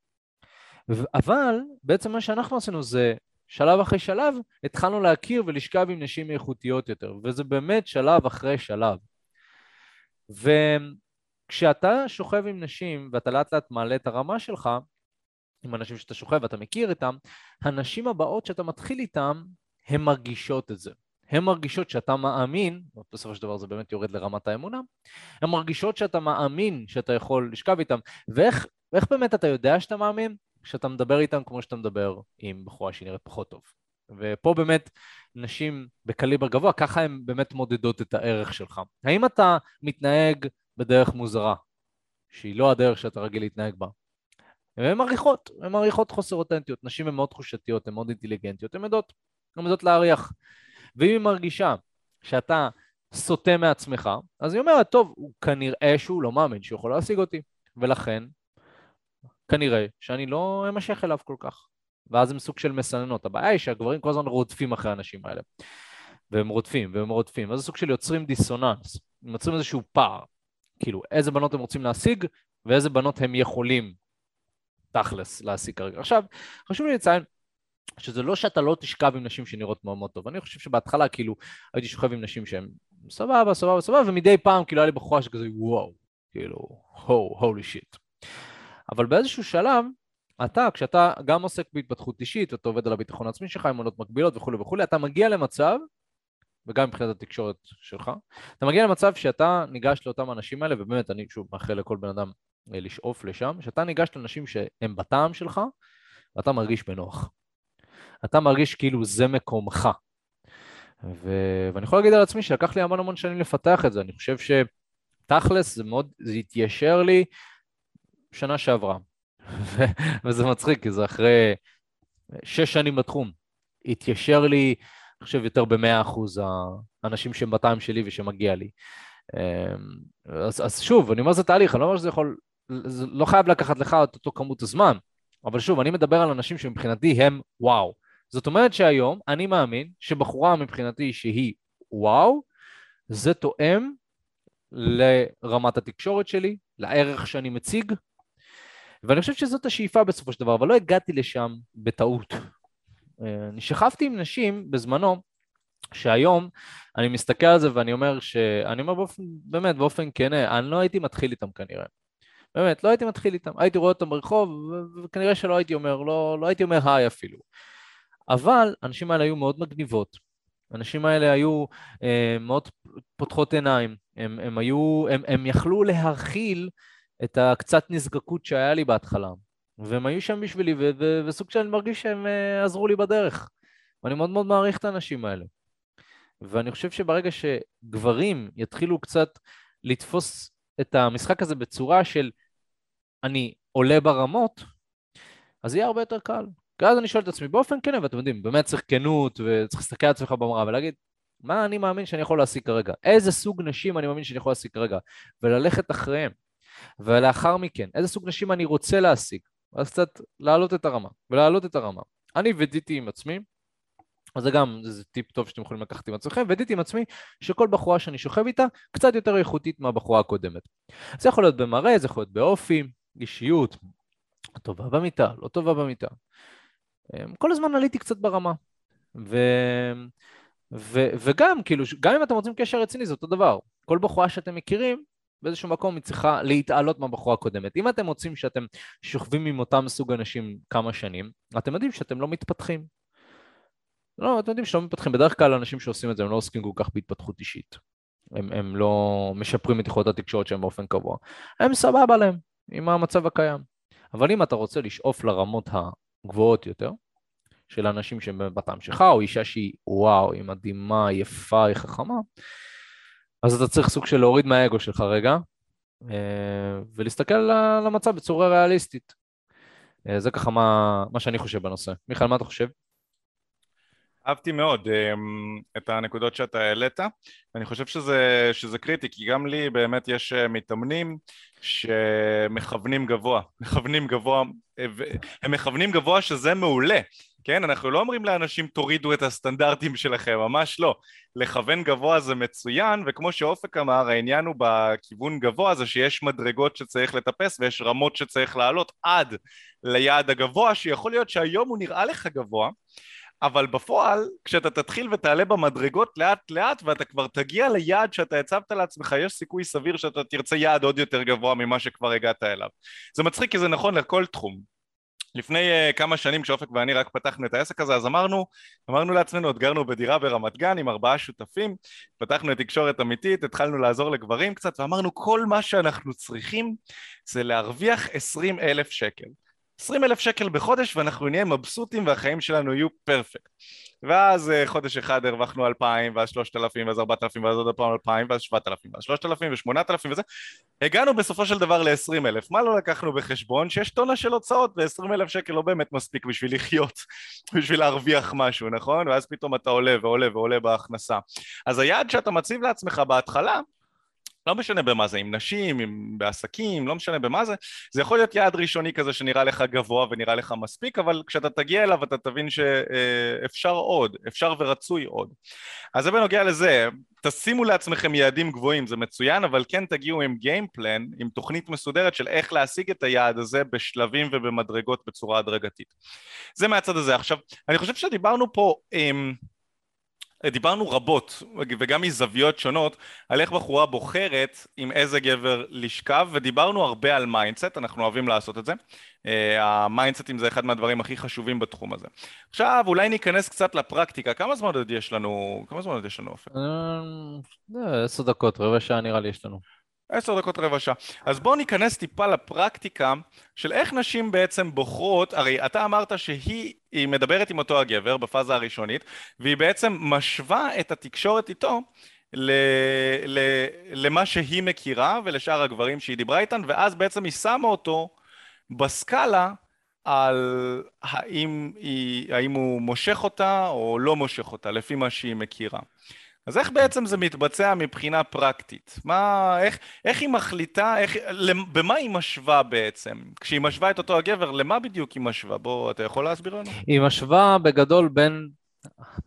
אבל בעצם מה שאנחנו עשינו זה שלב אחרי שלב התחלנו להכיר ולשכב עם נשים איכותיות יותר, וזה באמת שלב אחרי שלב. וכשאתה שוכב עם נשים ואתה לאט לאט מעלה את הרמה שלך, עם אנשים שאתה שוכב ואתה מכיר איתם, הנשים הבאות שאתה מתחיל איתם, הן מרגישות את זה. הן מרגישות שאתה מאמין, בסופו של דבר זה באמת יורד לרמת האמונה, הן מרגישות שאתה מאמין שאתה יכול לשכב איתם, ואיך באמת אתה יודע שאתה מאמין? כשאתה מדבר איתם כמו שאתה מדבר עם בחורה שנראית פחות טוב. ופה באמת נשים בקליבר גבוה, ככה הן באמת מודדות את הערך שלך. האם אתה מתנהג בדרך מוזרה, שהיא לא הדרך שאתה רגיל להתנהג בה? והן מעריכות, הן מעריכות חוסר אותנטיות. נשים הן מאוד תחושתיות, הן מאוד אינטליגנטיות, הן יודעות, הן יודעות להריח. ואם היא מרגישה שאתה סוטה מעצמך, אז היא אומרת, טוב, הוא כנראה שהוא לא מאמין שהוא יכול להשיג אותי, ולכן כנראה שאני לא אמשך אליו כל כך. ואז הם סוג של מסננות. הבעיה היא שהגברים כל הזמן רודפים אחרי האנשים האלה. והם רודפים, והם רודפים. אז זה סוג של יוצרים דיסוננס. הם יוצרים איזשהו פער. כאילו, איזה בנות הם רוצים להשיג, ואיזה בנות הם יכולים, תכלס, להשיג כרגע. עכשיו, חשוב לי לציין שזה לא שאתה לא תשכב עם נשים שנראות מאוד מאוד טוב. אני חושב שבהתחלה, כאילו, הייתי שוכב עם נשים שהן סבבה, סבבה, סבבה, ומדי פעם, כאילו, היה לי בחורה שכזה, וואו, כאילו, הו, הולי שיט. אבל באיזשהו שלב, אתה, כשאתה גם עוסק בהתפתחות אישית, ואתה עובד על הביטחון העצמי שלך, אמונות מקבילות וכולי וכולי, אתה מגיע למצב וגם מבחינת התקשורת שלך, אתה מגיע למצב שאתה ניגש לאותם אנשים האלה, ובאמת, אני שוב מאחל לכל בן אדם אה, לשאוף לשם, שאתה ניגש לאנשים שהם בטעם שלך, ואתה מרגיש בנוח. אתה מרגיש כאילו זה מקומך. ו... ואני יכול להגיד על עצמי שלקח לי המון המון שנים לפתח את זה, אני חושב שתכלס זה מאוד, זה התיישר לי שנה שעברה. וזה מצחיק, כי זה אחרי שש שנים בתחום. התיישר לי, אני חושב, יותר במאה אחוז האנשים שהם בטעם שלי ושמגיע לי. אמ, אז, אז שוב, אני אומר זה תהליך, אני לא אומר שזה יכול, זה לא חייב לקחת לך את אותו כמות הזמן, אבל שוב, אני מדבר על אנשים שמבחינתי הם וואו. זאת אומרת שהיום אני מאמין שבחורה מבחינתי שהיא וואו, זה תואם לרמת התקשורת שלי, לערך שאני מציג, ואני חושב שזאת השאיפה בסופו של דבר, אבל לא הגעתי לשם בטעות. אה, אני שכבתי עם נשים בזמנו, שהיום אני מסתכל על זה ואני אומר ש... אני אומר באופן, באמת, באופן כן, אני לא הייתי מתחיל איתם כנראה. באמת, לא הייתי מתחיל איתם. הייתי רואה אותם ברחוב, וכנראה שלא הייתי אומר, לא, לא הייתי אומר היי אפילו. אבל האנשים האלה היו מאוד מגניבות. האנשים האלה היו אה, מאוד פותחות עיניים. הם, הם היו, הם, הם יכלו להכיל את הקצת נזקקות שהיה לי בהתחלה. והם היו שם בשבילי, ו- ו- וסוג שאני מרגיש שהם uh, עזרו לי בדרך. ואני מאוד מאוד מעריך את האנשים האלה. ואני חושב שברגע שגברים יתחילו קצת לתפוס את המשחק הזה בצורה של אני עולה ברמות, אז יהיה הרבה יותר קל. כי אז אני שואל את עצמי, באופן כן, ואתם יודעים, באמת צריך כנות, וצריך להסתכל על עצמך במראה ולהגיד, מה אני מאמין שאני יכול להשיג כרגע? איזה סוג נשים אני מאמין שאני יכול להשיג כרגע? וללכת אחריהם. ולאחר מכן, איזה סוג נשים אני רוצה להשיג? אז קצת להעלות את הרמה, ולהעלות את הרמה. אני ודיתי עם עצמי, אז זה גם, זה טיפ טוב שאתם יכולים לקחת עם עצמכם, ודיתי עם עצמי שכל בחורה שאני שוכב איתה קצת יותר איכותית מהבחורה הקודמת. זה יכול להיות במראה, זה יכול להיות באופי, אישיות, טובה במיטה, לא טובה במיטה. אמ, כל הזמן עליתי קצת ברמה. ו... ו... וגם, כאילו, גם אם אתם רוצים קשר רציני, זה אותו דבר. כל בחורה שאתם מכירים, באיזשהו מקום היא צריכה להתעלות מהבחורה הקודמת. אם אתם רוצים שאתם שוכבים עם אותם סוג אנשים כמה שנים, אתם יודעים שאתם לא מתפתחים. לא, אתם יודעים שלא מתפתחים. בדרך כלל אנשים שעושים את זה הם לא עוסקים כל כך בהתפתחות אישית. הם, הם לא משפרים את יכולות התקשורת שלהם באופן קבוע. הם סבבה להם עם המצב הקיים. אבל אם אתה רוצה לשאוף לרמות הגבוהות יותר, של אנשים שהם בטעם שלך, או אישה שהיא וואו, היא מדהימה, יפה, היא חכמה, אז אתה צריך סוג של להוריד מהאגו שלך רגע, אה, ולהסתכל על המצב בצורה ריאליסטית. אה, זה ככה מה, מה שאני חושב בנושא. מיכאל, מה אתה חושב? אהבתי מאוד אה, את הנקודות שאתה העלית, אני חושב שזה, שזה קריטי, כי גם לי באמת יש מתאמנים שמכוונים גבוה, מכוונים גבוה, הם מכוונים גבוה שזה מעולה, כן? אנחנו לא אומרים לאנשים תורידו את הסטנדרטים שלכם, ממש לא. לכוון גבוה זה מצוין, וכמו שאופק אמר, העניין הוא בכיוון גבוה זה שיש מדרגות שצריך לטפס ויש רמות שצריך לעלות עד ליעד הגבוה, שיכול להיות שהיום הוא נראה לך גבוה, אבל בפועל, כשאתה תתחיל ותעלה במדרגות לאט לאט ואתה כבר תגיע ליעד שאתה הצבת לעצמך, יש סיכוי סביר שאתה תרצה יעד עוד יותר גבוה ממה שכבר הגעת אליו. זה מצחיק כי זה נכון לכל תחום. לפני uh, כמה שנים כשאופק ואני רק פתחנו את העסק הזה אז אמרנו, אמרנו לעצמנו, עוד גרנו בדירה ברמת גן עם ארבעה שותפים, פתחנו את תקשורת אמיתית, התחלנו לעזור לגברים קצת ואמרנו כל מה שאנחנו צריכים זה להרוויח עשרים אלף שקל. עשרים אלף שקל בחודש ואנחנו נהיה מבסוטים והחיים שלנו יהיו פרפקט. ואז אה, חודש אחד הרווחנו אלפיים, ואז שלושת אלפים, ואז ארבעת אלפים, ואז עוד פעם אלפיים, ואז שבעת אלפים, ואז שלושת אלפים ושמונת אלפים וזה. הגענו בסופו של דבר לעשרים אלף. מה לא לקחנו בחשבון? שיש טונה של הוצאות, ועשרים אלף שקל לא באמת מספיק בשביל לחיות, בשביל להרוויח משהו, נכון? ואז פתאום אתה עולה ועולה ועולה בהכנסה. אז היעד שאתה מציב לעצמך בהתחלה, לא משנה במה זה, עם נשים, עם, בעסקים, לא משנה במה זה, זה יכול להיות יעד ראשוני כזה שנראה לך גבוה ונראה לך מספיק, אבל כשאתה תגיע אליו אתה תבין שאפשר עוד, אפשר ורצוי עוד. אז זה בנוגע לזה, תשימו לעצמכם יעדים גבוהים, זה מצוין, אבל כן תגיעו עם גיימפלן, עם תוכנית מסודרת של איך להשיג את היעד הזה בשלבים ובמדרגות בצורה הדרגתית. זה מהצד הזה. עכשיו, אני חושב שדיברנו פה... עם... דיברנו רבות, וגם מזוויות שונות, על איך בחורה בוחרת עם איזה גבר לשכב, ודיברנו הרבה על mindset, אנחנו אוהבים לעשות את זה. אה, ה mindsetים זה אחד מהדברים הכי חשובים בתחום הזה. עכשיו, אולי ניכנס קצת לפרקטיקה. כמה זמן עוד יש לנו? כמה זמן עוד יש לנו, אופן? אה, עשר דקות, רבע שעה נראה לי יש לנו. עשר דקות רבע שעה. אז בואו ניכנס טיפה לפרקטיקה של איך נשים בעצם בוחרות, הרי אתה אמרת שהיא מדברת עם אותו הגבר בפאזה הראשונית, והיא בעצם משווה את התקשורת איתו ל, ל, למה שהיא מכירה ולשאר הגברים שהיא דיברה איתן, ואז בעצם היא שמה אותו בסקאלה על האם, היא, האם הוא מושך אותה או לא מושך אותה, לפי מה שהיא מכירה. אז איך בעצם זה מתבצע מבחינה פרקטית? מה, איך, איך היא מחליטה, איך, במה היא משווה בעצם? כשהיא משווה את אותו הגבר, למה בדיוק היא משווה? בוא, אתה יכול להסביר לנו? היא משווה בגדול בין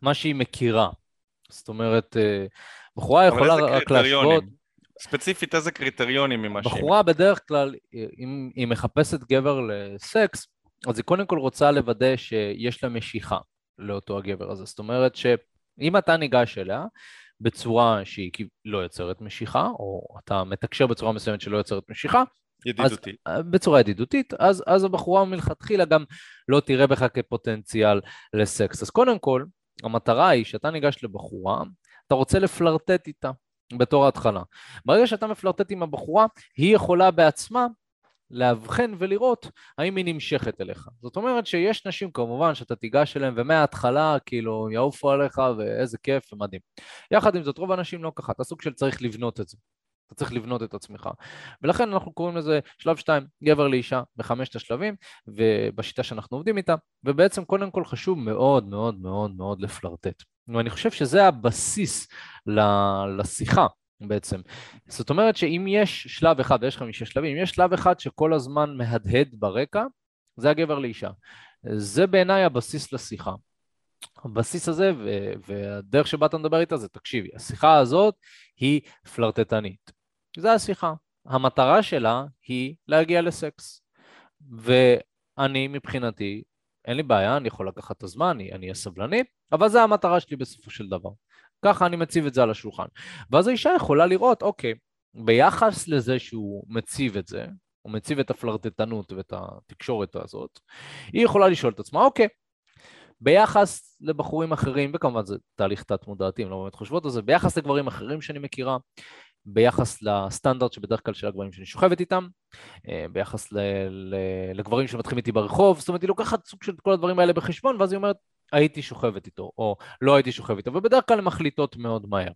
מה שהיא מכירה. זאת אומרת, אה, בחורה יכולה רק להשוות... ספציפית איזה קריטריונים ממה שהיא... בחורה בדרך כלל, אם היא מחפשת גבר לסקס, אז היא קודם כל רוצה לוודא שיש לה משיכה לאותו הגבר הזה. זאת אומרת ש... אם אתה ניגש אליה בצורה שהיא לא יוצרת משיכה, או אתה מתקשר בצורה מסוימת שלא יוצרת משיכה, ידידותית. אז, אה, בצורה ידידותית, אז, אז הבחורה מלכתחילה גם לא תראה בך כפוטנציאל לסקס. אז קודם כל, המטרה היא שאתה ניגש לבחורה, אתה רוצה לפלרטט איתה בתור ההתחלה. ברגע שאתה מפלרטט עם הבחורה, היא יכולה בעצמה לאבחן ולראות האם היא נמשכת אליך. זאת אומרת שיש נשים כמובן שאתה תיגש אליהן ומההתחלה כאילו יעופו עליך ואיזה כיף ומדהים. יחד עם זאת רוב האנשים לא ככה, אתה סוג של צריך לבנות את זה. אתה צריך לבנות את עצמך. ולכן אנחנו קוראים לזה שלב 2, גבר לאישה בחמשת השלבים, ובשיטה שאנחנו עובדים איתה, ובעצם קודם כל חשוב מאוד מאוד מאוד מאוד לפלרטט. ואני חושב שזה הבסיס לשיחה. בעצם. זאת אומרת שאם יש שלב אחד, ויש חמישה שלבים, אם יש שלב אחד שכל הזמן מהדהד ברקע, זה הגבר לאישה. זה בעיניי הבסיס לשיחה. הבסיס הזה והדרך שבה אתה מדבר איתה זה, תקשיבי, השיחה הזאת היא פלרטטנית. זה השיחה. המטרה שלה היא להגיע לסקס. ואני מבחינתי, אין לי בעיה, אני יכול לקחת את הזמן, אני אהיה סבלני, אבל זה המטרה שלי בסופו של דבר. ככה אני מציב את זה על השולחן. ואז האישה יכולה לראות, אוקיי, ביחס לזה שהוא מציב את זה, הוא מציב את הפלרטטנות ואת התקשורת הזאת, היא יכולה לשאול את עצמה, אוקיי, ביחס לבחורים אחרים, וכמובן זה תהליך תת-מודעתי, הם לא באמת חושבות על זה, ביחס לגברים אחרים שאני מכירה, ביחס לסטנדרט שבדרך כלל של הגברים שאני שוכבת איתם, אה, ביחס ל- ל- לגברים שמתחילים איתי ברחוב, זאת אומרת היא לוקחת סוג של כל הדברים האלה בחשבון, ואז היא אומרת, הייתי שוכבת איתו, או לא הייתי שוכבת איתו, ובדרך כלל הן מחליטות מאוד מהר.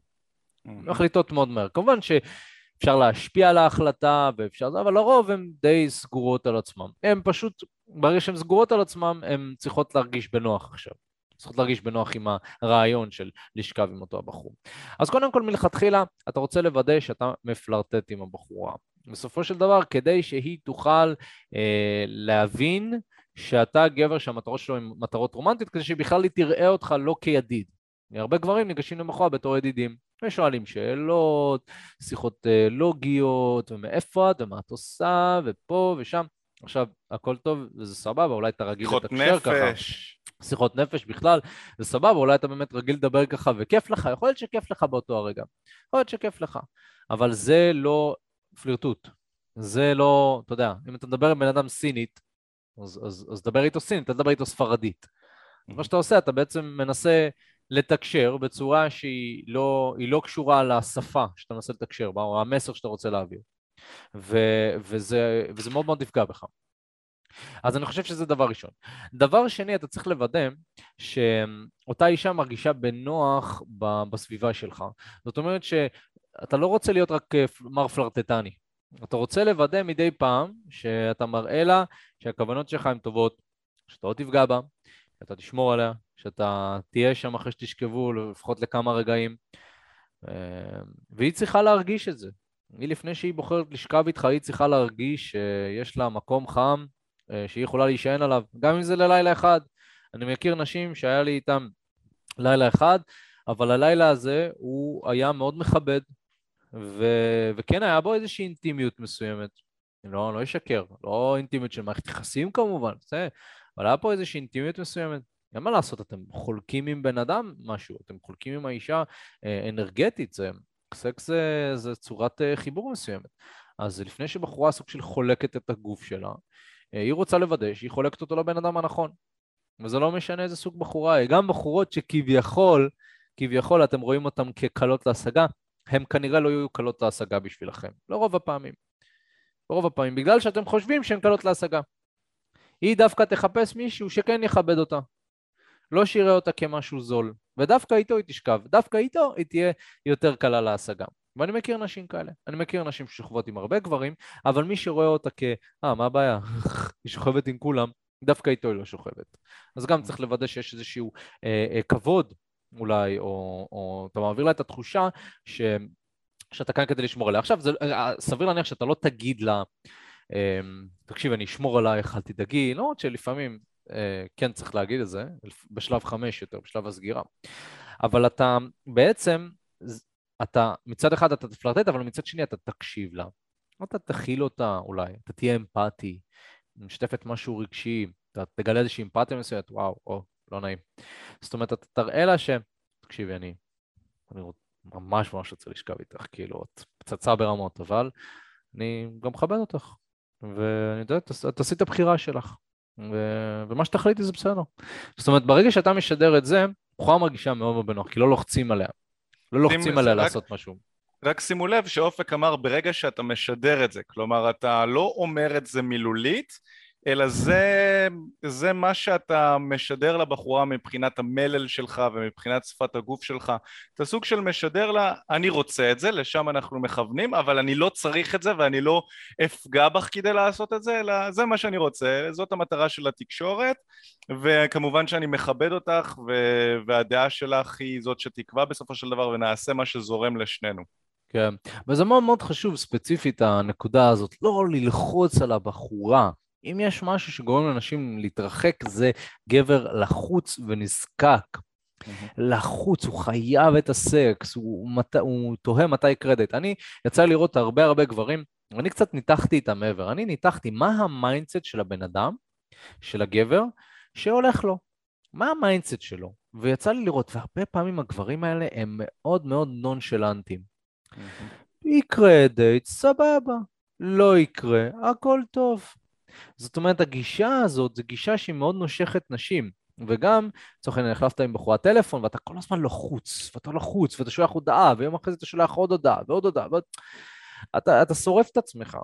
מחליטות מאוד מהר. כמובן שאפשר להשפיע על ההחלטה, ואפשר, אבל לרוב הן די סגורות על עצמן. הן פשוט, ברגע שהן סגורות על עצמן, הן צריכות להרגיש בנוח עכשיו. צריכות להרגיש בנוח עם הרעיון של לשכב עם אותו הבחור. אז קודם כל מלכתחילה אתה רוצה לוודא שאתה מפלרטט עם הבחורה. בסופו של דבר כדי שהיא תוכל אה, להבין שאתה גבר שהמטרות שלו הן מטרות רומנטיות, כדי שבכלל היא תראה אותך לא כידיד. הרבה גברים ניגשים למחוה בתור ידידים, ושואלים שאלות, שיחות אה, לוגיות, ומאיפה את, ומה את עושה, ופה ושם. עכשיו, הכל טוב וזה סבבה, אולי אתה רגיל לתקשר ככה. שיחות נפש. שיחות נפש בכלל, זה סבבה, אולי אתה באמת רגיל לדבר ככה וכיף לך, יכול להיות שכיף לך באותו הרגע, יכול להיות שכיף לך, אבל זה לא פלירטוט, זה לא, אתה יודע, אם אתה מדבר עם בן אדם סינית, אז, אז, אז דבר איתו סינית, אל תדבר איתו ספרדית. Mm-hmm. מה שאתה עושה, אתה בעצם מנסה לתקשר בצורה שהיא לא, לא קשורה לשפה שאתה מנסה לתקשר בה, או המסר שאתה רוצה להעביר. ו, וזה, וזה מאוד מאוד יפגע בך. אז אני חושב שזה דבר ראשון. דבר שני, אתה צריך לוודא שאותה אישה מרגישה בנוח בסביבה שלך. זאת אומרת שאתה לא רוצה להיות רק אה, מר פלרטטני. אתה רוצה לוודא מדי פעם שאתה מראה לה שהכוונות שלך הן טובות, שאתה לא תפגע בה, שאתה תשמור עליה, שאתה תהיה שם אחרי שתשכבו לפחות לכמה רגעים. אה, והיא צריכה להרגיש את זה. היא לפני שהיא בוחרת לשכב איתך, היא צריכה להרגיש שיש לה מקום חם, אה, שהיא יכולה להישען עליו, גם אם זה ללילה אחד. אני מכיר נשים שהיה לי איתם לילה אחד, אבל הלילה הזה הוא היה מאוד מכבד, ו... וכן היה בו איזושהי אינטימיות מסוימת. לא, לא אשקר, לא אינטימיות של מערכת יחסים כמובן, זה, אבל היה פה איזושהי אינטימיות מסוימת. אין מה לעשות, אתם חולקים עם בן אדם משהו, אתם חולקים עם האישה אה, אנרגטית, זה, סקס זה, זה צורת אה, חיבור מסוימת. אז לפני שבחורה סוג של חולקת את הגוף שלה, אה, היא רוצה לוודא שהיא חולקת אותו לבן אדם הנכון. וזה לא משנה איזה סוג בחורה. גם בחורות שכביכול, כביכול אתם רואים אותן כקלות להשגה, הן כנראה לא יהיו קלות להשגה בשבילכם. לא רוב הפעמים. ברוב הפעמים, בגלל שאתם חושבים שהן קלות להשגה. היא דווקא תחפש מישהו שכן יכבד אותה. לא שיראה אותה כמשהו זול, ודווקא איתו היא תשכב, דווקא איתו היא תהיה יותר קלה להשגה. ואני מכיר נשים כאלה. אני מכיר נשים ששוכבות עם הרבה גברים, אבל מי שרואה אותה כ... אה, מה הבעיה? היא שוכבת עם כולם, דווקא איתו היא לא שוכבת. אז גם צריך לוודא שיש איזשהו אה, אה, כבוד אולי, או, או אתה מעביר לה את התחושה ש... שאתה כאן כדי לשמור עליה. עכשיו, זה, אה, סביר להניח שאתה לא תגיד לה, אה, תקשיב, אני אשמור עלייך, אל תדאגי, למרות שלפעמים אה, כן צריך להגיד את זה, בשלב חמש יותר, בשלב הסגירה. אבל אתה בעצם, אתה מצד אחד אתה תפלרטט, אבל מצד שני אתה תקשיב לה. אתה תכיל אותה אולי, אתה תהיה אמפתי, משתפת משהו רגשי, אתה תגלה איזושהי אמפתיה מסוימת, וואו, או, לא נעים. זאת אומרת, אתה תראה לה ש... תקשיבי, אני, אני ממש ממש רוצה לשכב איתך, כאילו, את פצצה ברמות, אבל אני גם מכבד אותך, ואני יודע, תעשי את הבחירה שלך. ו... ומה שתחליטי זה בסדר. זאת אומרת, ברגע שאתה משדר את זה, בחורה מרגישה מאוד מאוד בנוח, כי לא לוחצים עליה. לא לוחצים עליה רק, לעשות משהו. רק שימו לב שאופק אמר ברגע שאתה משדר את זה, כלומר אתה לא אומר את זה מילולית, אלא זה, זה מה שאתה משדר לבחורה מבחינת המלל שלך ומבחינת שפת הגוף שלך. אתה סוג של משדר לה, אני רוצה את זה, לשם אנחנו מכוונים, אבל אני לא צריך את זה ואני לא אפגע בך כדי לעשות את זה, אלא זה מה שאני רוצה, זאת המטרה של התקשורת, וכמובן שאני מכבד אותך והדעה שלך היא זאת שתקבע בסופו של דבר ונעשה מה שזורם לשנינו. כן, וזה מאוד מאוד חשוב ספציפית הנקודה הזאת, לא ללחוץ על הבחורה. אם יש משהו שגורם לאנשים להתרחק, זה גבר לחוץ ונזקק. לחוץ, הוא חייב את הסקס, הוא, מת... הוא תוהה מתי קרדיט. אני, יצא לראות הרבה הרבה גברים, אני קצת ניתחתי איתם מעבר. אני ניתחתי מה ה mindset של הבן אדם, של הגבר, שהולך לו. מה ה mindset שלו? ויצא לי לראות, והרבה פעמים הגברים האלה הם מאוד מאוד נונשלנטים. יקרה דייט, סבבה. לא יקרה, הכל טוב. זאת אומרת, הגישה הזאת זו גישה שהיא מאוד נושכת נשים. וגם, לצורך העניין, החלפת עם בחורת טלפון, ואתה כל הזמן לחוץ, ואתה לחוץ, ואתה שולח הודעה, ויום אחרי זה אתה שולח עוד הודעה, ועוד הודעה, ועוד... אתה, אתה שורף את עצמך.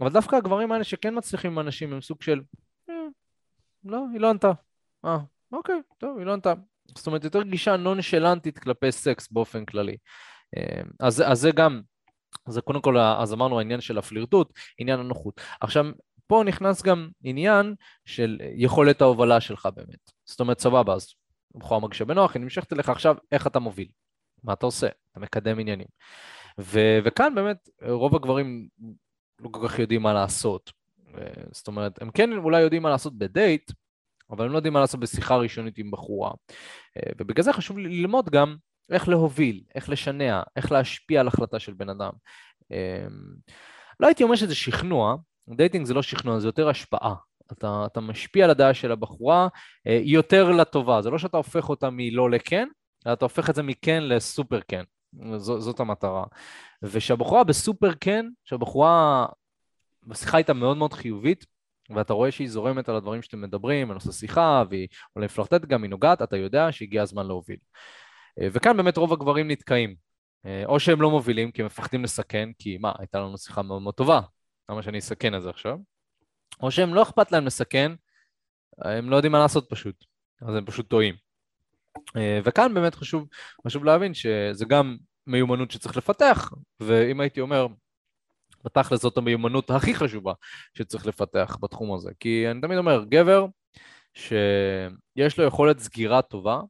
אבל דווקא הגברים האלה שכן מצליחים עם אנשים הם סוג של, אה, לא, היא לא ענתה. אה, אוקיי, טוב, היא לא ענתה. זאת אומרת, יותר גישה נונשלנטית כלפי סקס באופן כללי. אה, אז, אז זה גם, זה קודם כל, אז אמרנו העניין של הפלירטוט, עניין הנוחות. עכשיו, פה נכנס גם עניין של יכולת ההובלה שלך באמת. זאת אומרת, סבבה, אז בחורה מרגישה בנוח, היא נמשכת אליך עכשיו, איך אתה מוביל? מה אתה עושה? אתה מקדם עניינים. ו- וכאן באמת רוב הגברים לא כל כך יודעים מה לעשות. זאת אומרת, הם כן אולי יודעים מה לעשות בדייט, אבל הם לא יודעים מה לעשות בשיחה ראשונית עם בחורה. ובגלל זה חשוב ללמוד גם איך להוביל, איך לשנע, איך להשפיע על החלטה של בן אדם. לא הייתי אומר שזה שכנוע, דייטינג זה לא שכנוע, זה יותר השפעה. אתה, אתה משפיע על הדעה של הבחורה אה, יותר לטובה, זה לא שאתה הופך אותה מ לא לכן, אלא אתה הופך את זה מכן לסופר כן, ז, זאת המטרה. ושהבחורה בסופר כן, שהבחורה, בשיחה איתה מאוד מאוד חיובית, ואתה רואה שהיא זורמת על הדברים שאתם מדברים, על נושא שיחה, והיא אולי מפלרטטת גם, היא נוגעת, אתה יודע שהגיע הזמן להוביל. אה, וכאן באמת רוב הגברים נתקעים. אה, או שהם לא מובילים כי הם מפחדים לסכן, כי מה, הייתה לנו שיחה מאוד מאוד טובה, למה שאני אסכן את זה עכשיו? או שהם לא אכפת להם לסכן, הם לא יודעים מה לעשות פשוט, אז הם פשוט טועים. אה, וכאן באמת חשוב, חשוב להבין שזה גם מיומנות שצריך לפתח, ואם הייתי אומר, בתכל'ס זאת המיומנות הכי חשובה שצריך לפתח בתחום הזה. כי אני תמיד אומר, גבר שיש לו יכולת סגירה טובה,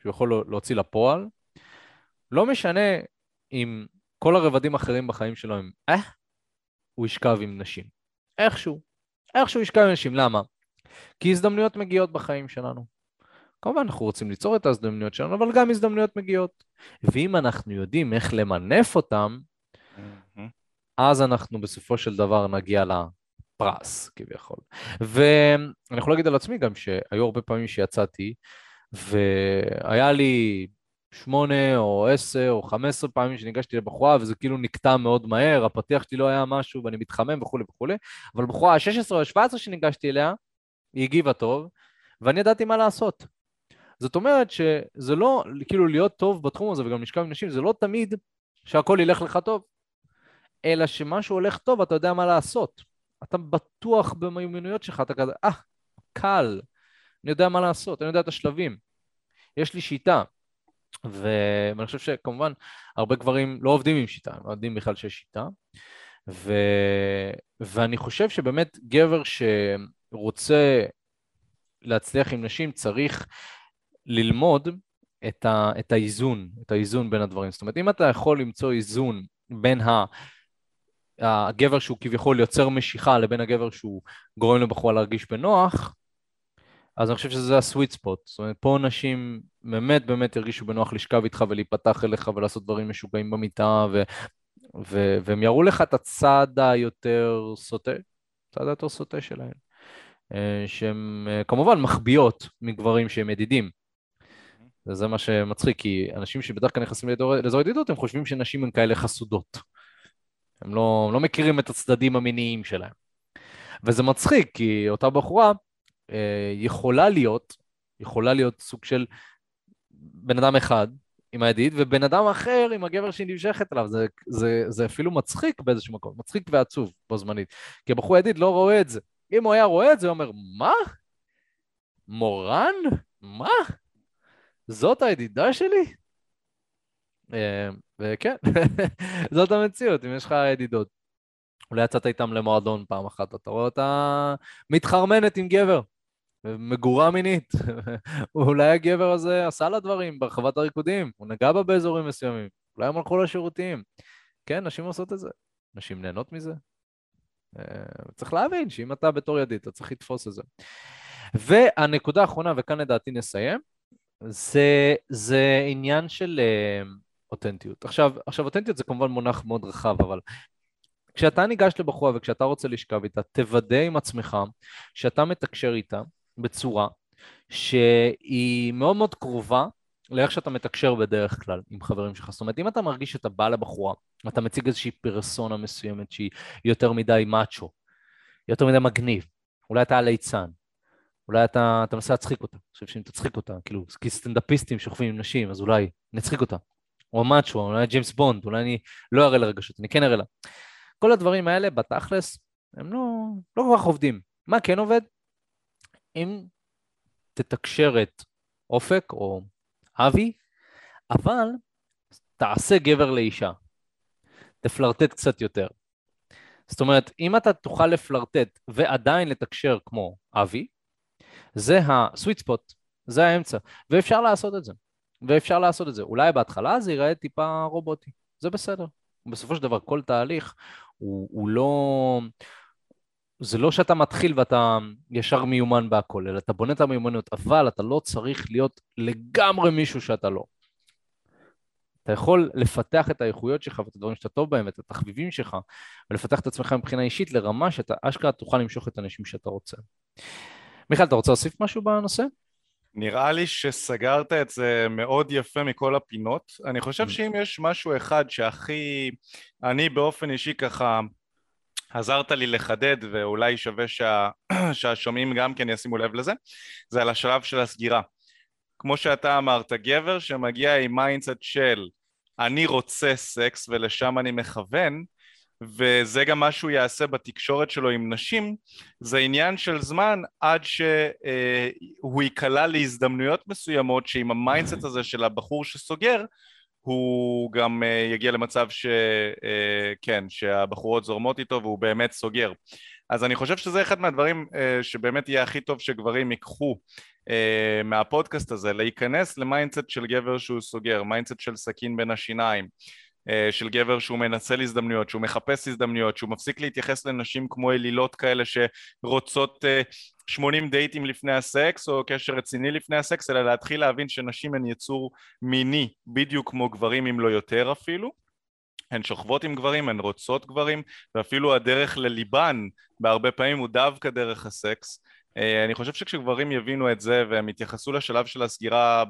שהוא יכול להוציא לפועל, לא משנה אם כל הרבדים האחרים בחיים שלו הם אה, הוא ישכב עם נשים. איכשהו. איכשהו ישכב עם נשים. למה? כי הזדמנויות מגיעות בחיים שלנו. כמובן אנחנו רוצים ליצור את ההזדמנויות שלנו, אבל גם הזדמנויות מגיעות. ואם אנחנו יודעים איך למנף אותם, אז אנחנו בסופו של דבר נגיע לפרס, כביכול. ואני יכול להגיד על עצמי גם שהיו הרבה פעמים שיצאתי, והיה לי שמונה או עשר או חמש עשרה פעמים שניגשתי לבחורה וזה כאילו נקטע מאוד מהר, הפתיח שלי לא היה משהו ואני מתחמם וכולי וכולי, אבל בחורה ה-16 או ה-17 שניגשתי אליה, היא הגיבה טוב, ואני ידעתי מה לעשות. זאת אומרת שזה לא, כאילו להיות טוב בתחום הזה וגם לשכב עם נשים, זה לא תמיד שהכל ילך לך טוב, אלא שמשהו הולך טוב, אתה יודע מה לעשות. אתה בטוח במיומנויות שלך, אתה כזה, אה, קל, אני יודע מה לעשות, אני יודע את השלבים. יש לי שיטה. ואני חושב שכמובן הרבה גברים לא עובדים עם שיטה, לא יודעים בכלל שיש שיטה. ו... ואני חושב שבאמת גבר שרוצה להצליח עם נשים צריך ללמוד את, ה... את האיזון, את האיזון בין הדברים. זאת אומרת, אם אתה יכול למצוא איזון בין ה... הגבר שהוא כביכול יוצר משיכה לבין הגבר שהוא גורם לבחורה להרגיש בנוח, אז אני חושב שזה הסוויט ספוט. זאת אומרת, פה נשים באמת באמת ירגישו בנוח לשכב איתך ולהיפתח אליך ולעשות דברים משוגעים במיטה, ו, ו, והם יראו לך את הצד היותר סוטה, הצד היותר סוטה שלהם, אה, שהן אה, כמובן מחביאות מגברים שהם ידידים. וזה מה שמצחיק, כי אנשים שבדרך כלל נכנסים לאזור ידידות, הם חושבים שנשים הן כאלה חסודות. הם לא, לא מכירים את הצדדים המיניים שלהם. וזה מצחיק, כי אותה בחורה יכולה להיות, יכולה להיות סוג של בן אדם אחד עם הידיד, ובן אדם אחר עם הגבר שהיא נמשכת אליו. זה, זה, זה אפילו מצחיק באיזשהו מקום, מצחיק ועצוב בו זמנית. כי הבחור הידיד לא רואה את זה. אם הוא היה רואה את זה, הוא אומר, מה? מורן? מה? זאת הידידה שלי? אה, וכן, זאת המציאות, אם יש לך ידידות. אולי יצאת איתם למועדון פעם אחת, אתה רואה אותה מתחרמנת עם גבר, מגורה מינית. אולי הגבר הזה עשה לה דברים ברחבת הריקודים, הוא נגע בה באזורים מסוימים, אולי הם הלכו לשירותים. כן, נשים עושות את זה, נשים נהנות מזה. אה, צריך להבין שאם אתה בתור ידיד, אתה צריך לתפוס את זה. והנקודה האחרונה, וכאן לדעתי נסיים, זה, זה עניין של uh, אותנטיות. עכשיו, עכשיו, אותנטיות זה כמובן מונח מאוד רחב, אבל כשאתה ניגש לבחורה וכשאתה רוצה לשכב איתה, תוודא עם עצמך שאתה מתקשר איתה בצורה שהיא מאוד מאוד קרובה לאיך שאתה מתקשר בדרך כלל עם חברים שלך. זאת אומרת, אם אתה מרגיש שאתה בא לבחורה, ואתה מציג איזושהי פרסונה מסוימת שהיא יותר מדי מאצ'ו, יותר מדי מגניב, אולי אתה הליצן, אולי אתה, אתה מנסה להצחיק אותה, אני חושב שאם תצחיק אותה, כאילו, כי סטנדאפיסטים שוכבים עם נשים, אז אולי נצחיק אותה. או מאצ'ו, אולי ג'יימס בונד, אולי אני לא אראה לה רגשות, אני כן אראה לה. כל הדברים האלה, בתכלס, הם לא, לא כל כך עובדים. מה כן עובד? אם תתקשר את אופק או אבי, אבל תעשה גבר לאישה. תפלרטט קצת יותר. זאת אומרת, אם אתה תוכל לפלרטט ועדיין לתקשר כמו אבי, זה הסוויט ספוט, זה האמצע, ואפשר לעשות את זה. ואפשר לעשות את זה. אולי בהתחלה זה ייראה טיפה רובוטי, זה בסדר. בסופו של דבר כל תהליך הוא, הוא לא... זה לא שאתה מתחיל ואתה ישר מיומן בהכל, אלא אתה בונה את המיומנות, אבל אתה לא צריך להיות לגמרי מישהו שאתה לא. אתה יכול לפתח את האיכויות שלך ואת הדברים שאתה טוב בהם ואת התחביבים שלך, ולפתח את עצמך מבחינה אישית לרמה שאתה אשכרה תוכל למשוך את האנשים שאתה רוצה. מיכאל, אתה רוצה להוסיף משהו בנושא? נראה לי שסגרת את זה מאוד יפה מכל הפינות. אני חושב mm. שאם יש משהו אחד שהכי... אני באופן אישי ככה עזרת לי לחדד ואולי שווה שה... שהשומעים גם כן ישימו לב לזה, זה על השלב של הסגירה. כמו שאתה אמרת, גבר שמגיע עם mindset של אני רוצה סקס ולשם אני מכוון, וזה גם מה שהוא יעשה בתקשורת שלו עם נשים, זה עניין של זמן עד שהוא ייקלע להזדמנויות מסוימות שעם ה mindset הזה של הבחור שסוגר הוא גם אה, יגיע למצב שכן, אה, שהבחורות זורמות איתו והוא באמת סוגר. אז אני חושב שזה אחד מהדברים אה, שבאמת יהיה הכי טוב שגברים ייקחו מהפודקאסט הזה, להיכנס ל mindset של גבר שהוא סוגר, mindset של סכין בין השיניים. אה, של גבר שהוא מנצל הזדמנויות, שהוא מחפש הזדמנויות, שהוא מפסיק להתייחס לנשים כמו אלילות כאלה שרוצות 80 אה, דייטים לפני הסקס או קשר רציני לפני הסקס, אלא להתחיל להבין שנשים הן יצור מיני בדיוק כמו גברים אם לא יותר אפילו. הן שוכבות עם גברים, הן רוצות גברים, ואפילו הדרך לליבן בהרבה פעמים הוא דווקא דרך הסקס. אני חושב שכשגברים יבינו את זה והם יתייחסו לשלב של הסגירה.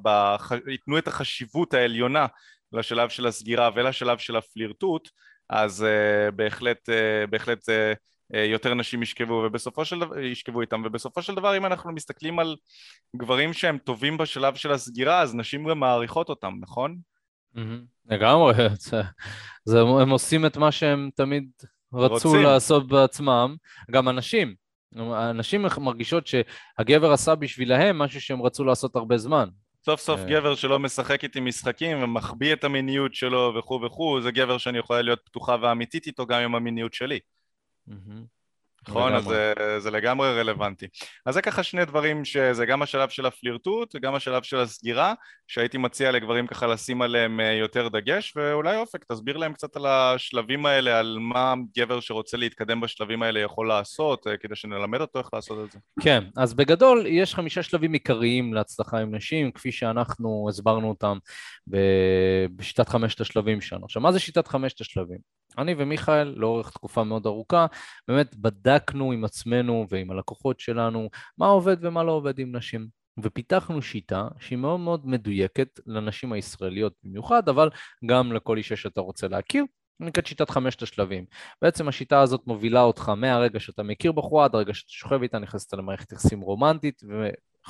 ייתנו את החשיבות העליונה לשלב של הסגירה ולשלב של הפלירטוט, אז uh, בהחלט, uh, בהחלט uh, יותר נשים ישכבו, ובסופו של דבר, ישכבו איתם, ובסופו של דבר אם אנחנו מסתכלים על גברים שהם טובים בשלב של הסגירה, אז נשים גם מעריכות אותם, נכון? לגמרי, זה, הם עושים את מה שהם תמיד רצו. לעשות בעצמם, גם הנשים. הנשים מרגישות שהגבר עשה בשבילהם משהו שהם רצו לעשות הרבה זמן. סוף סוף אה. גבר שלא משחק איתי משחקים ומחביא את המיניות שלו וכו' וכו', זה גבר שאני יכולה להיות פתוחה ואמיתית איתו גם עם המיניות שלי. נכון, אז זה, זה לגמרי רלוונטי. אז זה ככה שני דברים שזה גם השלב של הפלירטוט וגם השלב של הסגירה, שהייתי מציע לגברים ככה לשים עליהם אה, יותר דגש, ואולי אופק, תסביר להם קצת על השלבים האלה, על מה גבר שרוצה להתקדם בשלבים האלה יכול לעשות, אה, כדי שנלמד אותו איך לעשות את זה. כן, אז בגדול יש חמישה שלבים עיקריים להצלחה עם נשים, כפי שאנחנו הסברנו אותם בשיטת חמשת השלבים שלנו. עכשיו, מה זה שיטת חמשת השלבים? אני ומיכאל, לאורך תקופה מאוד ארוכה, באמת בדקנו עם עצמנו ועם הלקוחות שלנו מה עובד ומה לא עובד עם נשים. ופיתחנו שיטה שהיא מאוד מאוד מדויקת לנשים הישראליות במיוחד, אבל גם לכל אישה שאתה רוצה להכיר, נקראת שיטת חמשת השלבים. בעצם השיטה הזאת מובילה אותך מהרגע שאתה מכיר בחורה עד הרגע שאתה שוכב איתה, נכנסת למערכת יחסים רומנטית,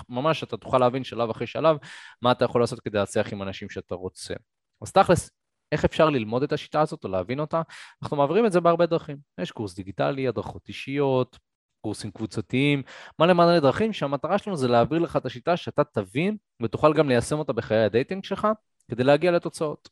וממש אתה תוכל להבין שלב אחרי שלב מה אתה יכול לעשות כדי להצליח עם אנשים שאתה רוצה. אז תכלס, איך אפשר ללמוד את השיטה הזאת או להבין אותה? אנחנו מעבירים את זה בהרבה דרכים. יש קורס דיגיטלי, הדרכות אישיות, קורסים קבוצתיים, מלא מלא דרכים שהמטרה שלנו זה להעביר לך את השיטה שאתה תבין ותוכל גם ליישם אותה בחיי ה dating שלך כדי להגיע לתוצאות.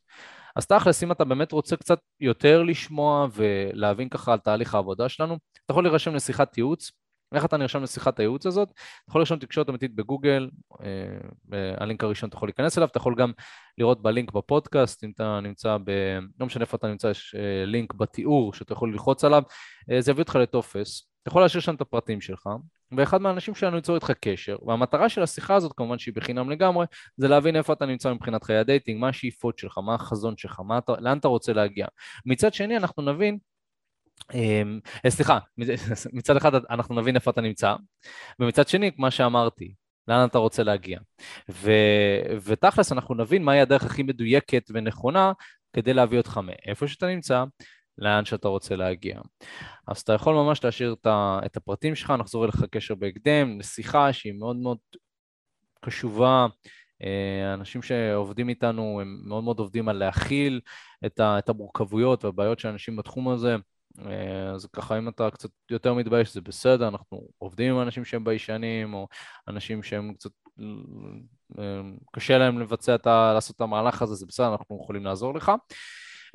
אז תכלס, אם אתה באמת רוצה קצת יותר לשמוע ולהבין ככה על תהליך העבודה שלנו, אתה יכול להירשם לשיחת ייעוץ איך אתה נרשם לשיחת הייעוץ הזאת? אתה יכול לרשום תקשורת אמיתית בגוגל, אה, הלינק הראשון אתה יכול להיכנס אליו, אתה יכול גם לראות בלינק בפודקאסט, אם אתה נמצא ב... לא משנה איפה אתה נמצא, יש אה, לינק בתיאור שאתה יכול ללחוץ עליו, אה, זה יביא אותך לטופס, אתה יכול להשאיר שם את הפרטים שלך, ואחד מהאנשים שלנו ייצור איתך קשר, והמטרה של השיחה הזאת, כמובן שהיא בחינם לגמרי, זה להבין איפה אתה נמצא מבחינת חיי ה dating, מה השאיפות שלך, מה החזון שלך, מה אתה, לאן אתה רוצה להגיע. מצד שני, אנחנו נבין סליחה, מצד אחד אנחנו נבין איפה אתה נמצא, ומצד שני, כמו שאמרתי, לאן אתה רוצה להגיע. ו, ותכלס אנחנו נבין מהי הדרך הכי מדויקת ונכונה כדי להביא אותך מאיפה שאתה נמצא לאן שאתה רוצה להגיע. אז אתה יכול ממש להשאיר את הפרטים שלך, נחזור אליך קשר בהקדם, לשיחה שהיא מאוד מאוד קשובה. אה, אנשים שעובדים איתנו הם מאוד מאוד עובדים על להכיל את המורכבויות והבעיות של אנשים בתחום הזה. אה, אז ככה אם אתה קצת יותר מתבייש זה בסדר, אנחנו עובדים עם אנשים שהם ביישנים או אנשים שהם קצת אה, קשה להם לבצע את ה... לעשות את המהלך הזה, זה בסדר, אנחנו יכולים לעזור לך.